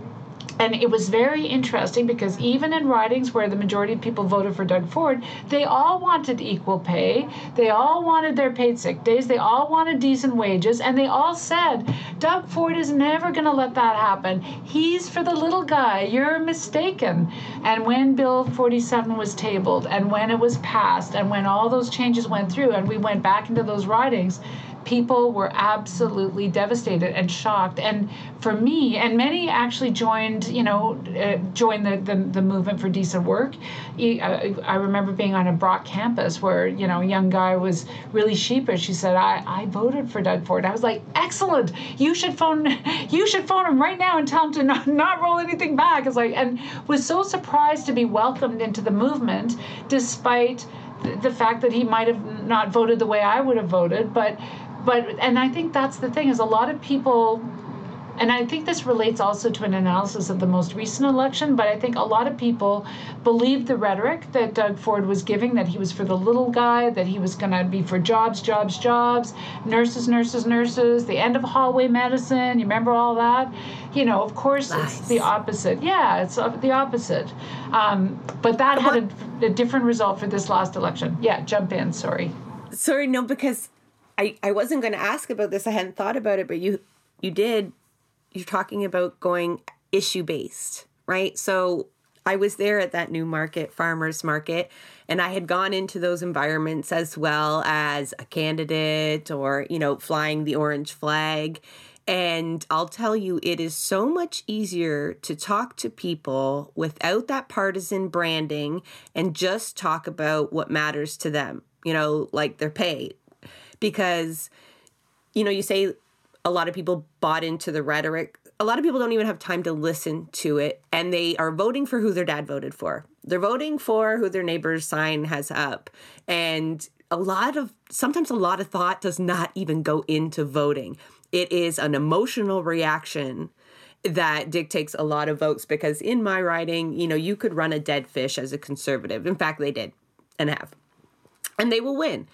and it was very interesting because even in ridings where the majority of people voted for Doug Ford, they all wanted equal pay. They all wanted their paid sick days. They all wanted decent wages. And they all said, Doug Ford is never going to let that happen. He's for the little guy. You're mistaken. And when Bill 47 was tabled and when it was passed and when all those changes went through and we went back into those ridings, people were absolutely devastated and shocked. And for me, and many actually joined, you know, uh, joined the, the, the, movement for decent work. I, I, remember being on a Brock campus where, you know, a young guy was really sheepish. He said, I, I voted for Doug Ford. I was like, excellent. You should phone, you should phone him right now and tell him to not, not roll anything back. It's like, and was so surprised to be welcomed into the movement despite the fact that he might have not voted the way I would have voted, but but and I think that's the thing is a lot of people and I think this relates also to an analysis of the most recent election, but I think a lot of people believed the rhetoric that Doug Ford was giving that he was for the little guy, that he was going to be for jobs, jobs, jobs, nurses, nurses, nurses, the end of hallway medicine. You remember all that? You know, of course, nice. it's the opposite. Yeah, it's the opposite. Um, but that had a a different result for this last election. Yeah, jump in. Sorry. Sorry, no, because I I wasn't going to ask about this. I hadn't thought about it, but you you did. You're talking about going issue based, right? So I was there at that Newmarket, farmers market, and I had gone into those environments as well as a candidate or, you know, flying the orange flag. And I'll tell you, it is so much easier to talk to people without that partisan branding and just talk about what matters to them, you know, like their pay. Because, you know, you say a lot of people bought into the rhetoric. A lot of people don't even have time to listen to it, and they are voting for who their dad voted for. They're voting for who their neighbor's sign has up. And a lot of, sometimes a lot of thought does not even go into voting. It is an emotional reaction that dictates a lot of votes because in my riding, you know, you could run a dead fish as a conservative. In fact, they did and have. And they will win.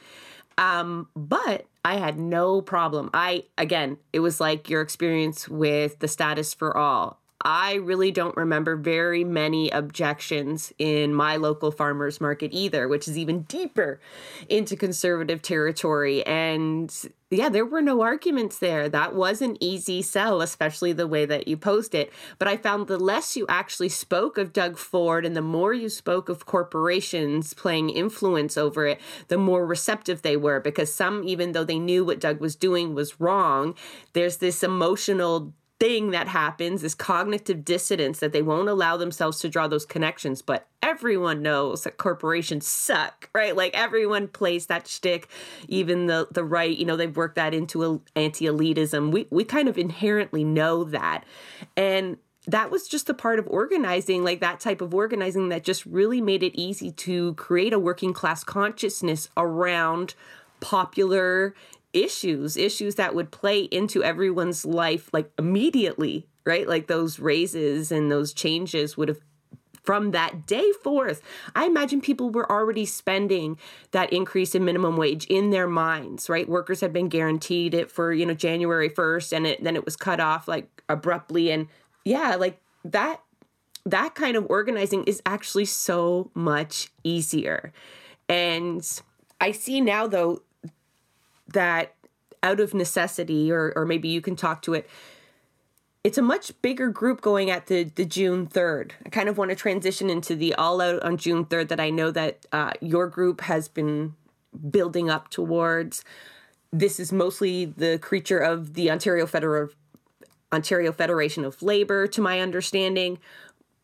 Um, but I had no problem. I, again, it was like your experience with the status for all. I really don't remember very many objections in my local farmers market either, which is even deeper into conservative territory. And yeah, there were no arguments there. That was an easy sell, especially the way that you post it. But I found the less you actually spoke of Doug Ford and the more you spoke of corporations playing influence over it, the more receptive they were. Because some, even though they knew what Doug was doing was wrong, there's this emotional thing that happens, this cognitive dissonance that they won't allow themselves to draw those connections. But everyone knows that corporations suck, right? Like everyone plays that shtick, even the the right. You know, they've worked that into a, anti-elitism. We we kind of inherently know that, and that was just a part of organizing, like that type of organizing that just really made it easy to create a working class consciousness around popular issues, issues that would play into everyone's life like immediately, right? Like those raises and those changes would have from that day forth, I imagine people were already spending that increase in minimum wage in their minds, right? Workers had been guaranteed it for, you know, January 1st and it then it was cut off like abruptly and yeah, like that that kind of organizing is actually so much easier. And I see now though that out of necessity, or or maybe you can talk to it. It's a much bigger group going at the the June third. I kind of want to transition into the all out on June third that I know that uh, your group has been building up towards. This is mostly the creature of the Ontario Federal Ontario Federation of Labor, to my understanding,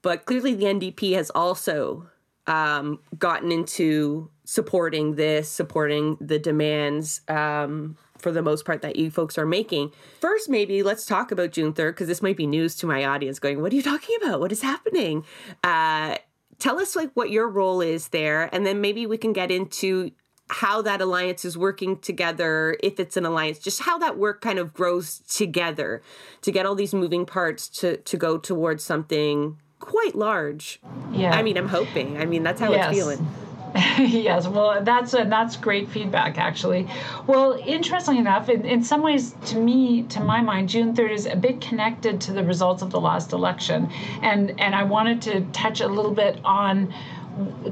but clearly the NDP has also um, gotten into supporting this, supporting the demands um, for the most part that you folks are making. First, maybe let's talk about June 3rd, because this might be news to my audience going, What are you talking about? What is happening? Uh, tell us like what your role is there, and then maybe we can get into how that alliance is working together, if it's an alliance, just how that work kind of grows together to get all these moving parts to to go towards something quite large. Yeah. I mean, I'm hoping. I mean, that's how yes. it's feeling. yes, well, that's and that's great feedback, actually. Well, interestingly enough, in, in some ways, to me, to my mind, June 3rd is a bit connected to the results of the last election, and and I wanted to touch a little bit on,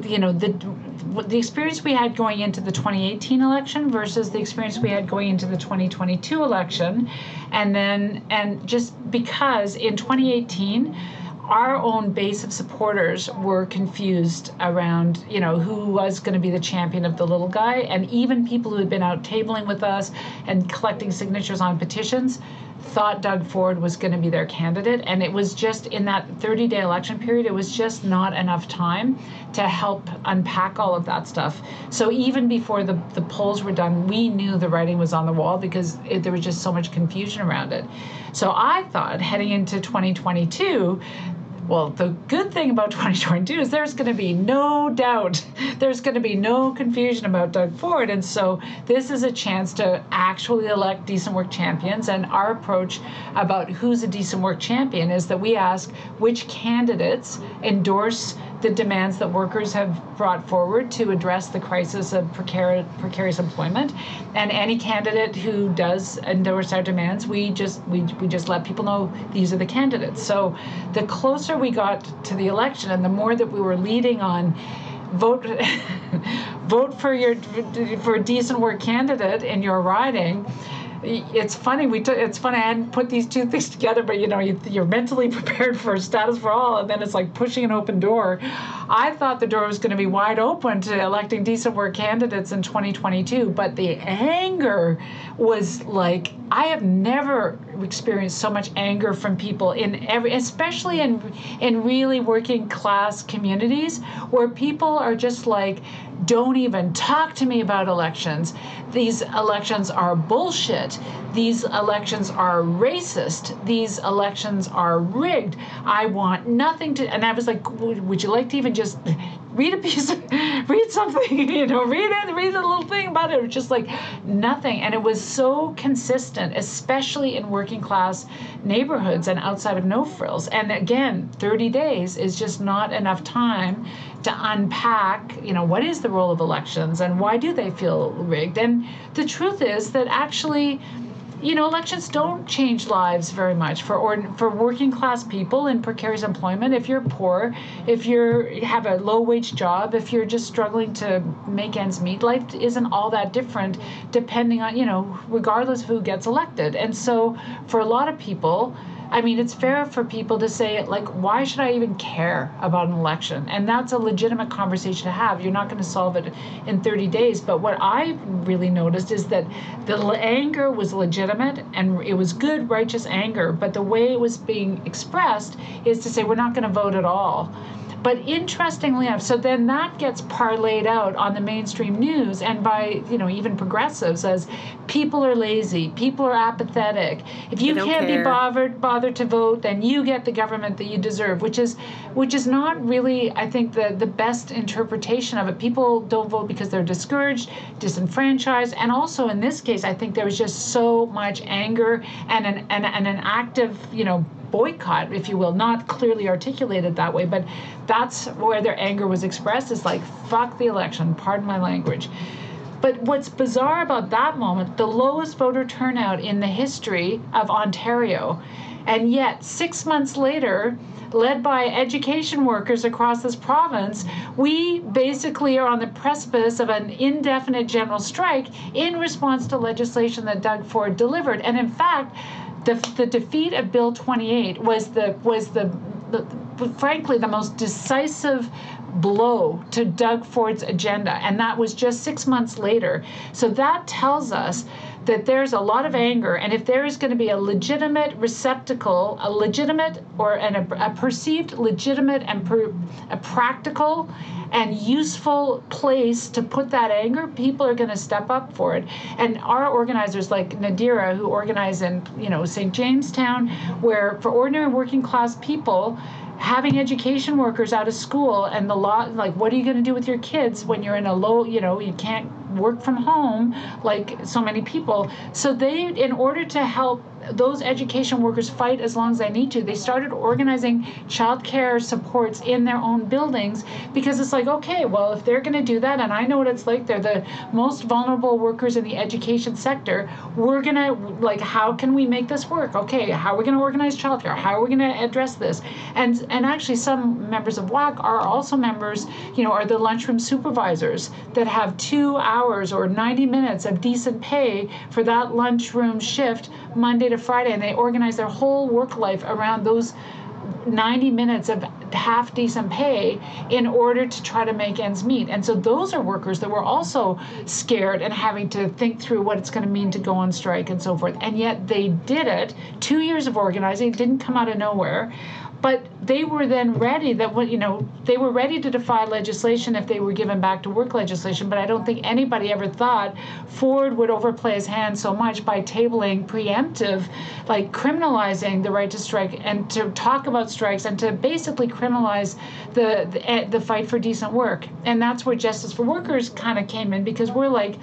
you know, the the experience we had going into the 2018 election versus the experience we had going into the 2022 election, and then and just because in 2018 our own base of supporters were confused around, you know, who was going to be the champion of the little guy. And even people who had been out tabling with us and collecting signatures on petitions thought Doug Ford was going to be their candidate. And it was just in that 30 day election period, it was just not enough time to help unpack all of that stuff. So even before the, the polls were done, we knew the writing was on the wall because it, there was just so much confusion around it. So I thought heading into 2022, well, the good thing about 2022 is there's going to be no doubt, there's going to be no confusion about Doug Ford. And so this is a chance to actually elect decent work champions. And our approach about who's a decent work champion is that we ask which candidates endorse the demands that workers have brought forward to address the crisis of precarious, precarious employment. And any candidate who does endorse our demands, we just we, we just let people know these are the candidates. So the closer we got to the election and the more that we were leading on vote vote for your for a decent work candidate in your riding it's funny we took it's funny i hadn't put these two things together but you know you, you're mentally prepared for status for all and then it's like pushing an open door. I thought the door was going to be wide open to electing decent work candidates in 2022 but the anger was like i have never experienced so much anger from people in every especially in in really working class communities where people are just like don't even talk to me about elections. These elections are bullshit. These elections are racist. These elections are rigged. I want nothing to. And I was like, would you like to even just read a piece of, read something, you know, read it, read a little thing about it. It was just like nothing. And it was so consistent, especially in working class neighborhoods and outside of no frills. And again, 30 days is just not enough time to unpack, you know, what is the role of elections and why do they feel rigged? And the truth is that actually you know, elections don't change lives very much for or, for working class people in precarious employment. If you're poor, if you have a low wage job, if you're just struggling to make ends meet, life isn't all that different depending on you know, regardless of who gets elected. And so, for a lot of people, I mean, it's fair for people to say, like, why should I even care about an election? And that's a legitimate conversation to have. You're not going to solve it in 30 days. But what I really noticed is that the anger was legitimate and it was good, righteous anger. But the way it was being expressed is to say, we're not going to vote at all. But interestingly enough, so then that gets parlayed out on the mainstream news and by, you know, even progressives as people are lazy, people are apathetic. If you can't care. be bothered bothered to vote, then you get the government that you deserve, which is which is not really, I think, the, the best interpretation of it. People don't vote because they're discouraged, disenfranchised, and also in this case, I think there was just so much anger and an and, and an active, you know, boycott, if you will, not clearly articulated that way, but that's where their anger was expressed. Is like, fuck the election, pardon my language. But what's bizarre about that moment, the lowest voter turnout in the history of Ontario, and yet six months later, led by education workers across this province, we basically are on the precipice of an indefinite general strike in response to legislation that Doug Ford delivered. And in fact, the, the defeat of Bill 28 was the was the, the frankly the most decisive blow to Doug Ford's agenda, and that was just six months later. So that tells us that there's a lot of anger, and if there is going to be a legitimate receptacle, a legitimate or an, a, perceived legitimate and per, a practical and useful place to put that anger, people are going to step up for it. And our organizers like Nadira, who organize in you know St. Jamestown, where for ordinary working class people having education workers out of school and the law like what are you going to do with your kids when you're in a low you know you can't work from home like so many people? So they in order to help those education workers fight as long as they need to. They started organizing child care supports in their own buildings because it's like, okay, well, if they're going to do that, and I know what it's like, they're the most vulnerable workers in the education sector. We're going to, like, how can we make this work? Okay, how are we going to organize childcare? How are we going to address this? And and actually, some members of WAC are also members, you know, are the lunchroom supervisors that have two hours or 90 minutes of decent pay for that lunchroom shift Monday to Friday, and they organize their whole work life around those 90 minutes of half decent pay in order to try to make ends meet. And so those are workers that were also scared and having to think through what it's going to mean to go on strike and so forth. And yet they did it. Two years of organizing, didn't come out of nowhere but they were then ready that you know they were ready to defy legislation if they were given back to work legislation but i don't think anybody ever thought ford would overplay his hand so much by tabling preemptive like criminalizing the right to strike and to talk about strikes and to basically criminalize the the, eh, the fight for decent work. And that's where justice for workers kind of came in because we're like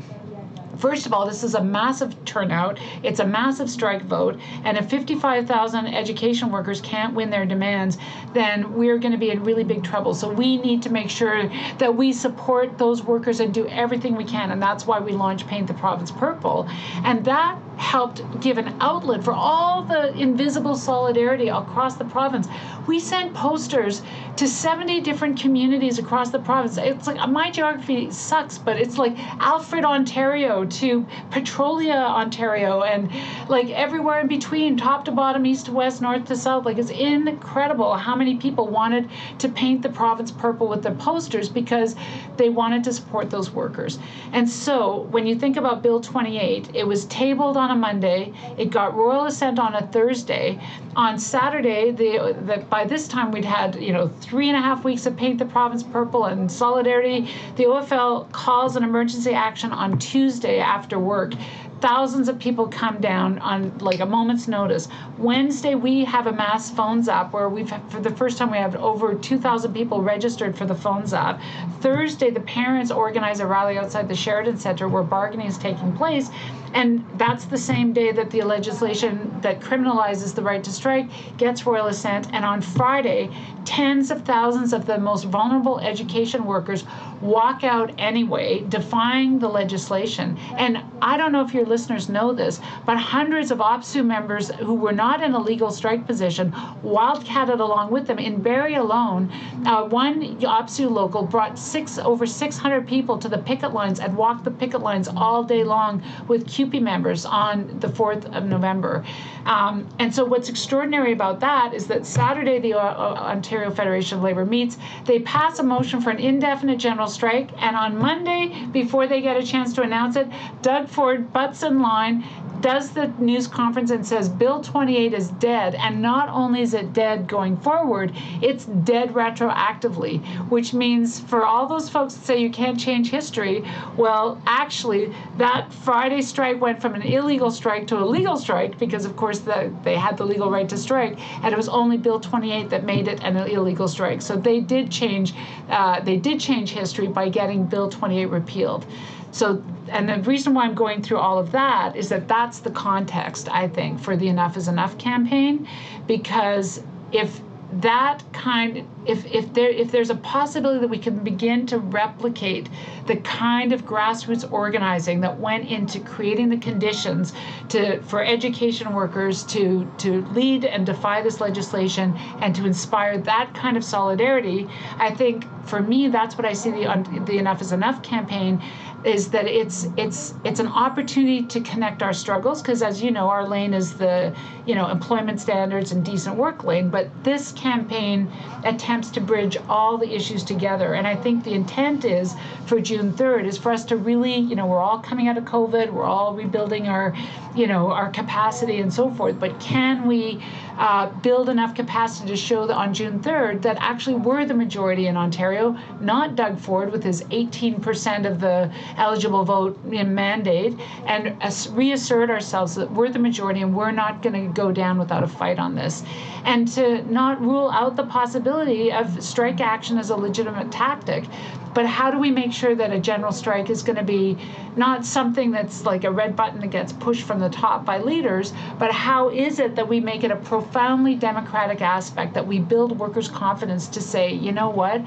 first of all, this is a massive turnout. It's a massive strike vote. And if 55,000 education workers can't win their demands, then we're going to be in really big trouble. So we need to make sure that we support those workers and do everything we can. And that's why we launched Paint the Province Purple. And that helped give an outlet for all the invisible solidarity across the province. We sent posters to 70 different communities across the province. It's like my geography sucks, but it's like Alfred, Ontario to Petrolia, Ontario, and like everywhere in between, top to bottom, east to west, north to south. Like it's incredible how many people wanted to paint the province purple with their posters because they wanted to support those workers. And so when you think about Bill 28, it was tabled on a Monday. It got royal assent on a Thursday. On Saturday, the, the by this time we'd had you know three and a half weeks of paint the province purple and solidarity. The OFL calls an emergency action on Tuesday after work thousands of people come down on like a moment's notice. Wednesday, we have a mass phones up where we've, for the first time, we have over 2,000 people registered for the phones up. Thursday, the parents organize a rally outside the Sheraton Center where bargaining is taking place. And that's the same day that the legislation that criminalizes the right to strike gets royal assent. And on Friday, tens of thousands of the most vulnerable education workers walk out anyway, defying the legislation. And I don't know if your listeners know this, but hundreds of OPSEU members who were not in a legal strike position wildcatted along with them. In Barrie alone, uh, one OPSEU local brought six over 600 people to the picket lines and walked the picket lines all day long with CUPE members on the 4th of November. Um, and so, what's extraordinary about that is that Saturday, the uh, uh Ontario Federation of Labor meets, they pass a motion for an indefinite general strike, and on Monday, before they get a chance to announce it, Doug Ford butts in line does the news conference and says Bill 28 is dead. And not only is it dead going forward, it's dead retroactively, which means for all those folks that say you can't change history, well, actually, that Friday strike went from an illegal strike to a legal strike because, of course, the, they had the legal right to strike. And it was only Bill 28 that made it an illegal strike. So they did change, uh, they did change history by getting Bill 28 repealed. So, and the reason why I'm going through all of that is that that's the context, I think, for the Enough is Enough campaign. Because if that kind if if there if there's a possibility that we can begin to replicate the kind of grassroots organizing that went into creating the conditions to for education workers to to lead and defy this legislation and to inspire that kind of solidarity i think for me that's what i see the the enough is enough campaign is that it's it's it's an opportunity to connect our struggles because as you know our lane is the you know employment standards and decent work lane but this campaign attempts to bridge all the issues together. And i think the intent is for june 3rd is for us to really you know we're all coming out of covid we're all rebuilding our you know our capacity and so forth. But can we uh, build enough capacity to show that on June 3rd that actually we're the majority in Ontario, not Doug Ford with his 18% of the eligible vote mandate, and reassert ourselves that we're the majority and we're not going to go down without a fight on this. And to not rule out the possibility of strike action as a legitimate tactic, but how do we make sure that a general strike is going to be not something that's like a red button that gets pushed from the top by leaders, but how is it that we make it a profoundly democratic aspect, that we build workers' confidence to say, you know what?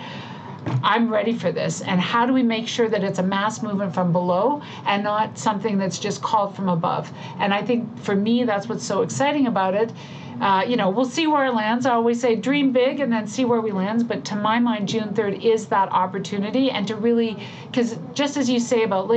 I'm ready for this. And how do we make sure that it's a mass movement from below and not something that's just called from above? And I think for me, that's what's so exciting about it uh, you know, we'll see where it lands. I always say dream big and then see where we land. But to my mind, June 3rd is that opportunity. And to really, because just as you say about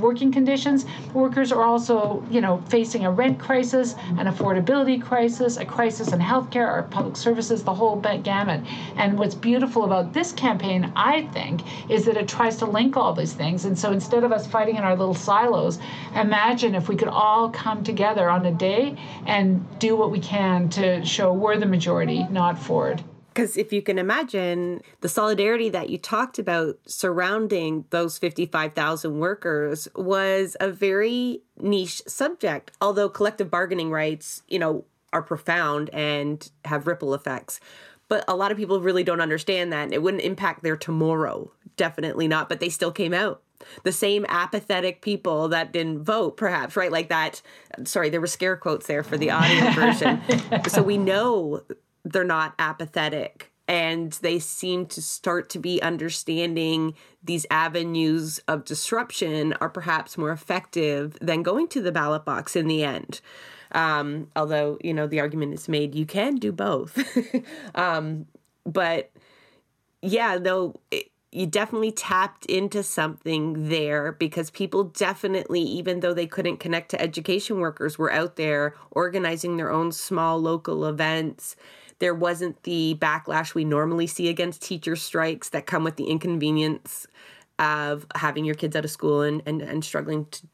working conditions, workers are also, you know, facing a rent crisis, an affordability crisis, a crisis in healthcare, our public services, the whole gamut. And what's beautiful about this campaign, I think, is that it tries to link all these things. And so instead of us fighting in our little silos, imagine if we could all come together on a day and do what we can can to show we're the majority, not Ford. Because if you can imagine the solidarity that you talked about surrounding those 55,000 workers was a very niche subject, although collective bargaining rights, you know, are profound and have ripple effects. But a lot of people really don't understand that. It wouldn't impact their tomorrow. Definitely not. But they still came out the same apathetic people that didn't vote, perhaps, right? Like that. Sorry, there were scare quotes there for the audio version. So we know they're not apathetic and they seem to start to be understanding these avenues of disruption are perhaps more effective than going to the ballot box in the end. Um, although, you know, the argument is made you can do both. um, but yeah, though it, you definitely tapped into something there because people definitely, even though they couldn't connect to education workers, were out there organizing their own small local events. There wasn't the backlash we normally see against teacher strikes that come with the inconvenience of having your kids out of school and, and, and struggling to,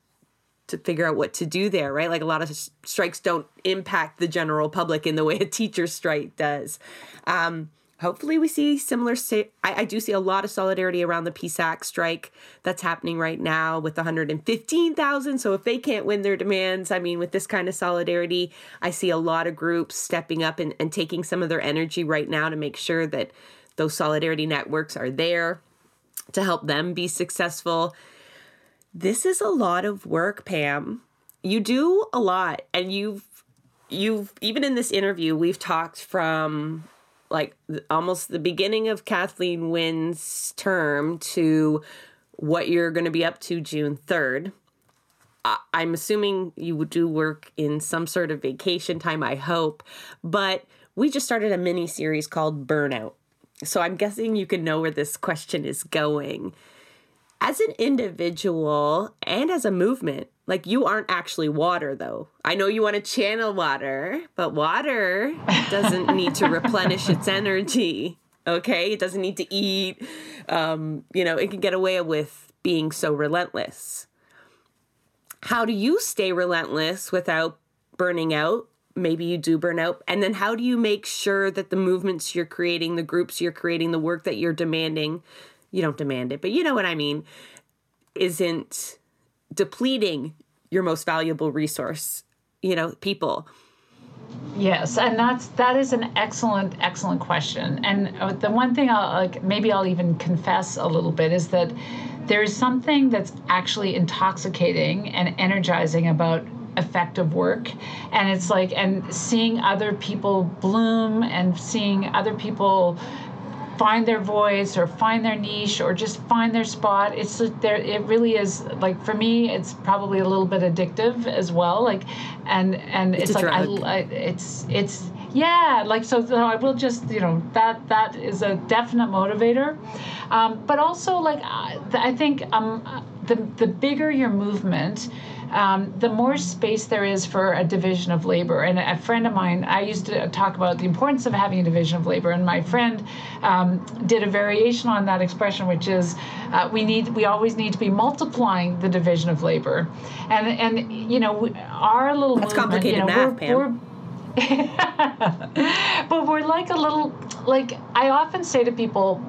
to figure out what to do there, right? Like a lot of strikes don't impact the general public in the way a teacher strike does. Um, hopefully we see similar I, I, do see a lot of solidarity around the psac strike that's happening right now with 115000 so if they can't win their demands i mean with this kind of solidarity i see a lot of groups stepping up and, and taking some of their energy right now to make sure that those solidarity networks are there to help them be successful. This is a lot of work pam. You do a lot and you've you've even in this interview we've talked from like almost the beginning of Kathleen Wynne's term to what you're going to be up to June 3rd. I'm assuming you would do work in some sort of vacation time, I hope. But we just started a mini series called Burnout. So I'm guessing you can know where this question is going as an individual and as a movement, like you aren't actually water though. I know you want to channel water, but water doesn't need to replenish its energy. Okay? It doesn't need to eat. Um, you know, it can get away with being so relentless. How do you stay relentless without burning out? Maybe you do burn out. And then how do you make sure that the movements you're creating, the groups you're creating, the work that you're demanding you don't demand it, but you know what I mean, isn't depleting your most valuable resource, you know, people. Yes, and that's that is an excellent, excellent question. And uh, the one thing I'll like, maybe I'll even confess a little bit is that there is something that's actually intoxicating and energizing about effective work and it's like and seeing other people bloom and seeing other people find their voice or find their niche or just find their spot. It's there it really is like for me it's probably a little bit addictive as well like and and it's, it's like I, I, it's it's yeah like so, so i will just you know that that is a definite motivator. Um, but also like I, I think um, the the bigger your movement um, the more space there is for a division of labor. And a friend of mine, I used to talk about the importance of having a division of labor, and my friend um, did a variation on that expression, which is uh, we need we always need to be multiplying the division of labor, and and you know our little that's movement, complicated you know, math, we're, Pam. We're but we're like a little like I often say to people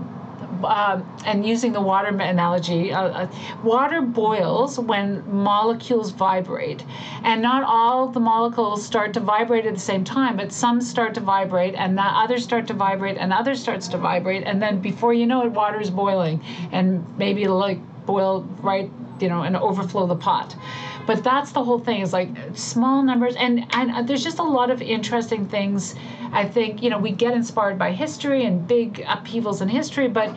uh, and using the water analogy, uh, uh, water boils when molecules vibrate. And not all the molecules start to vibrate at the same time, but some start to vibrate, and the others start to vibrate, and others starts to vibrate. And then before you know it, water is boiling. And maybe like boil right, you know, and overflow the pot. But that's the whole thing is like small numbers and and uh, there's just a lot of interesting things. I think, you know, we get inspired by history and big upheavals in history, but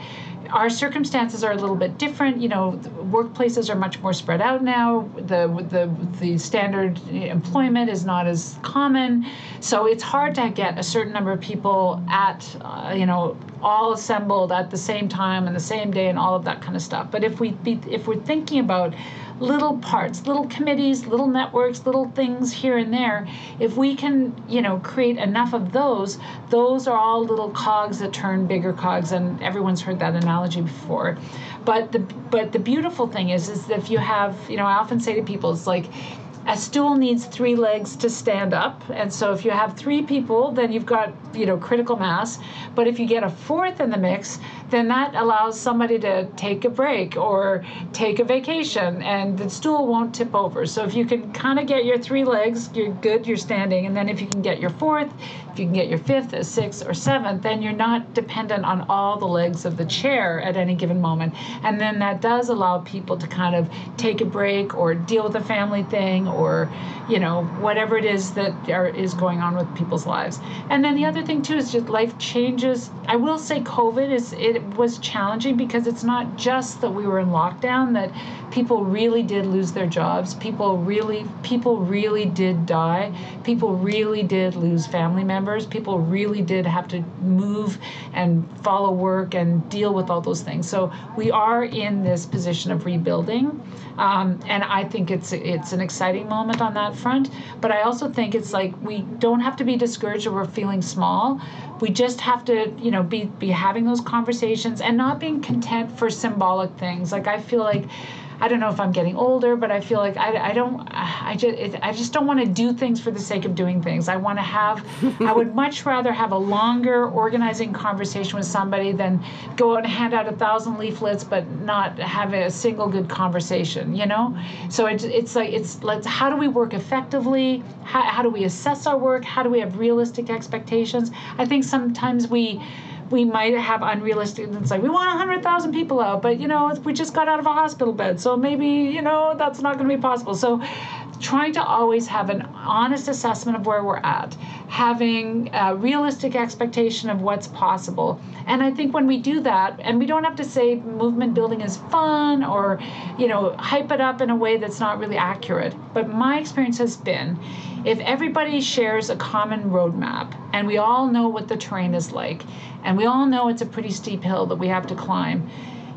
our circumstances are a little bit different. You know, workplaces are much more spread out now. The the the standard employment is not as common, so it's hard to get a certain number of people at uh, you know all assembled at the same time and the same day and all of that kind of stuff. But if we be, if we're thinking about little parts, little committees, little networks, little things here and there, if we can, you know, create enough of those, those are all little cogs that turn bigger cogs, and everyone's heard that analogy before. But the but the beautiful thing is is that if you have, you know, I often say to people, it's like a stool needs three legs to stand up and so if you have three people then you've got you know critical mass but if you get a fourth in the mix then that allows somebody to take a break or take a vacation and the stool won't tip over. So if you can kind of get your three legs, you're good, you're standing. And then if you can get your fourth, if you can get your fifth, a sixth, or seventh, then you're not dependent on all the legs of the chair at any given moment. And then that does allow people to kind of take a break or deal with a family thing or, you know, whatever it is that are, is going on with people's lives. And then the other thing too is just life changes. I will say COVID is it was challenging because it's not just that we were in lockdown that people really did lose their jobs. People really people really did die. People really did lose family members. People really did have to move and follow work and deal with all those things. So we are in this position of rebuilding. Um, and I think it's it's an exciting moment on that front. But I also think it's like we don't have to be discouraged or we're feeling small. We just have to, you know, be be having those conversations and not being content for symbolic things. Like I feel like I don't know if I'm getting older, but I feel like I, I don't I just it, I just don't want to do things for the sake of doing things. I want to have I would much rather have a longer organizing conversation with somebody than go out and hand out a thousand leaflets but not have a single good conversation. You know, so it's it's like it's let's how do we work effectively? How, how do we assess our work? How do we have realistic expectations? I think sometimes we we might have unrealistic it's like we want 100000 people out but you know we just got out of a hospital bed so maybe you know that's not going to be possible. So trying to always have an honest assessment of where we're at having a realistic expectation of what's possible. And i think when we do that and we don't have to say movement building is fun or you know hype it up in a way that's not really accurate but my experience has been if everybody shares a common roadmap and we all know what the terrain is like and we all know it's a pretty steep hill that we have to climb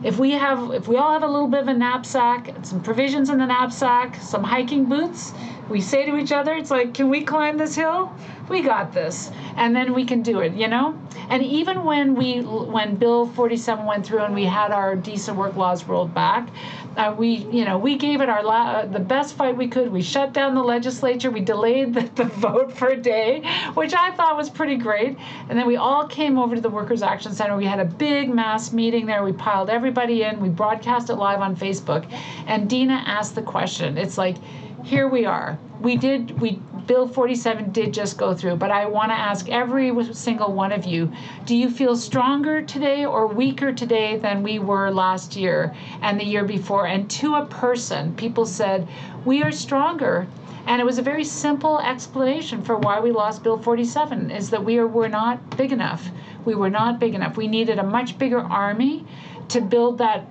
if we have if we all have a little bit of a knapsack some provisions in the knapsack some hiking boots we say to each other it's like can we climb this hill we got this and then we can do it you know? And even when we when bill 47 went through and we had our decent work laws rolled back uh, we you know we gave it our la- uh, the best fight we could. We shut down the legislature. We delayed the, the vote for a day which i thought was pretty great. And then we all came over to the workers action center. We had a big mass meeting there. We piled everybody in. We broadcast it live on facebook. And Deena asked the question. It's like here we are. We did we bill 47 did just go through but i want to ask every single one of you do you feel stronger today or weaker today than we were last year and the year before? And to a person people said we are stronger. And it was a very simple explanation for why we lost bill 47 is that we are, were not big enough. We were not big enough. We needed a much bigger army to build that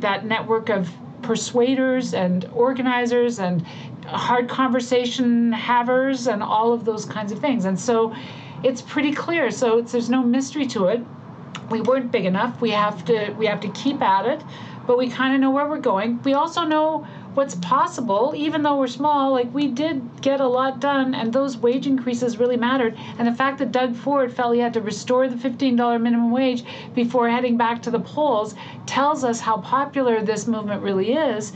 that network of persuaders and organizers and hard conversation havers and all of those kinds of things. And so it's pretty clear. So there's no mystery to it. We weren't big enough. We have to we have to keep at it, but we kind of know where we're going. We also know what's possible, even though we're small. Like we did get a lot done, and those wage increases really mattered. And the fact that Doug Ford felt he had to restore the $15 minimum wage before heading back to the polls tells us how popular this movement really is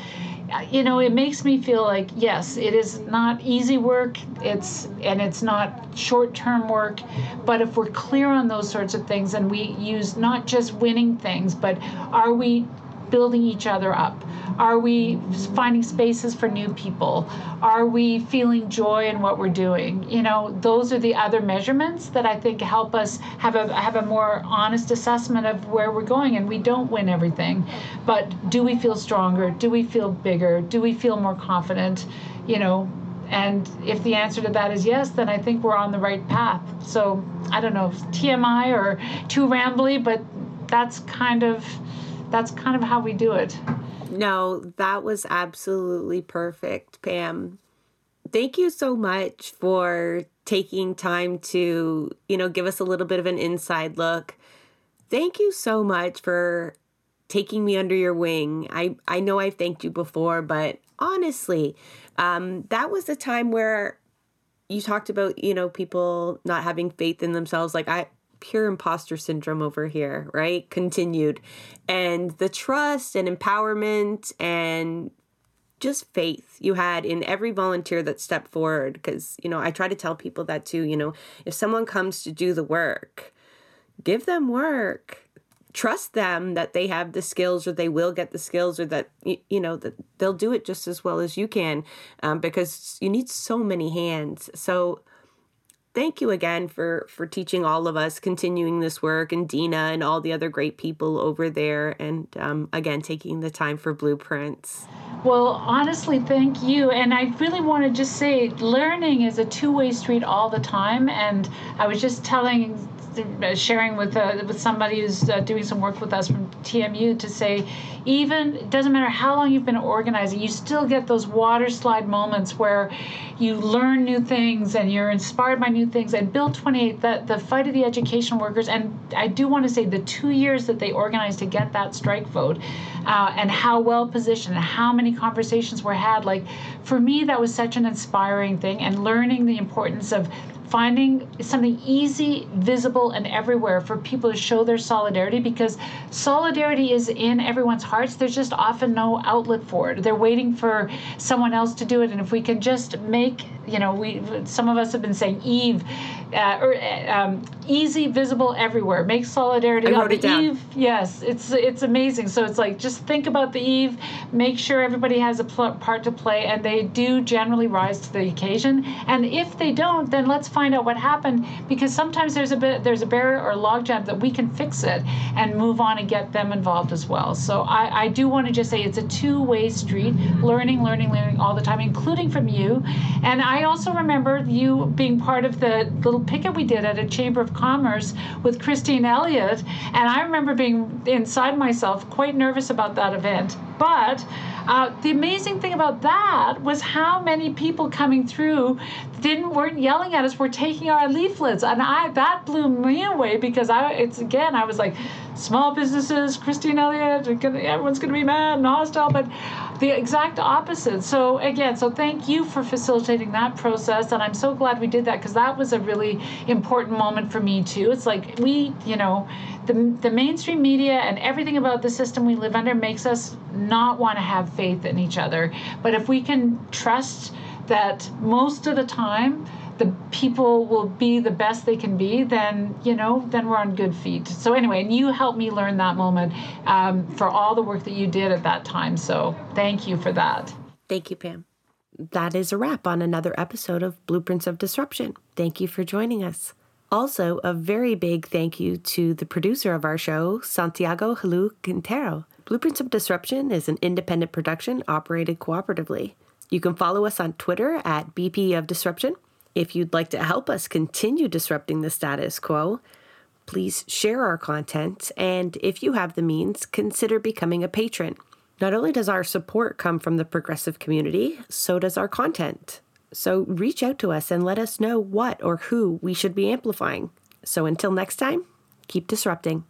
you know it makes me feel like yes it is not easy work it's and it's not short-term work but if we're clear on those sorts of things and we use not just winning things but are we building each other up? Are we finding spaces for new people? Are we feeling joy in what we're doing? You know, those are the other measurements that I think help us have a have a more honest assessment of where we're going. And we don't win everything, but do we feel stronger? Do we feel bigger? Do we feel more confident? You know, and if the answer to that is yes, then I think we're on the right path. So I don't know if TMI or too rambly, but that's kind of that's kind of how we do it. No, that was absolutely perfect, Pam. Thank you so much for taking time to, you know, give us a little bit of an inside look. Thank you so much for taking me under your wing. I I know I've thanked you before, but honestly, um, that was the time where you talked about, you know, people not having faith in themselves. Like I pure imposter syndrome over here, right? Continued. And the trust and empowerment and just faith you had in every volunteer that stepped forward. Because, you know, I try to tell people that too. You know, if someone comes to do the work, give them work trust them that they have the skills or they will get the skills or that you know that they'll do it just as well as you can um, because you need so many hands so thank you again for for teaching all of us continuing this work and Deena and all the other great people over there and um, again taking the time for blueprints. Well honestly thank you and i really want to just say learning is a two-way street all the time and i was just telling sharing with uh, with somebody who's uh, doing some work with us from TMU to say, even it doesn't matter how long you've been organizing, you still get those water slide moments where you learn new things and you're inspired by new things. And Bill 28, the, the fight of the education workers, and I do want to say the two years that they organized to get that strike vote, uh, and how well positioned and how many conversations were had. Like for me, that was such an inspiring thing, and learning the importance of finding something easy, visible, and everywhere for people to show their solidarity because solidarity is in everyone's hearts. There's just often no outlet for it. They're waiting for someone else to do it. And if we can just make, you know, we some of us have been saying Eve, uh, or um, easy, visible everywhere. Make solidarity I wrote it down. Eve. Yes, it's it's amazing. So it's like just think about the Eve. Make sure everybody has a pl- part to play, and they do generally rise to the occasion. And if they don't, then let's find out what happened because sometimes there's a bit there's a barrier or logjam that we can fix it and move on and get them involved as well. So I, I do want to just say it's a two-way street, learning, learning, learning all the time, including from you. And I also remember you being part of the little picket we did at a Chamber of Commerce with Christine Elliott. And I remember being inside myself quite nervous about that event. But uh, the amazing thing about that was how many people coming through didn't weren't yelling at us, were taking our leaflets, and I that blew me away because I it's again I was like, small businesses, Christine Elliott, everyone's going to be mad and hostile, but the exact opposite. So again, so thank you for facilitating that process, and I'm so glad we did that because that was a really important moment for me too. It's like we, you know, the the mainstream media and everything about the system we live under makes us not want to have faith in each other. But if we can trust that most of the time the people will be the best they can be, then you know, then we're on good feet. So anyway, and you helped me learn that moment um, for all the work that you did at that time. So thank you for that. Thank you, Pam. That is a wrap on another episode of Blueprints of Disruption. Thank you for joining us. Also, a very big thank you to the producer of our show, Santiago Halu Quintero. Blueprints of Disruption is an independent production operated cooperatively. You can follow us on Twitter at BP of Disruption. If you'd like to help us continue disrupting the status quo, please share our content. And if you have the means, consider becoming a patron. Not only does our support come from the progressive community, so does our content. So reach out to us and let us know what or who we should be amplifying. So until next time, keep disrupting.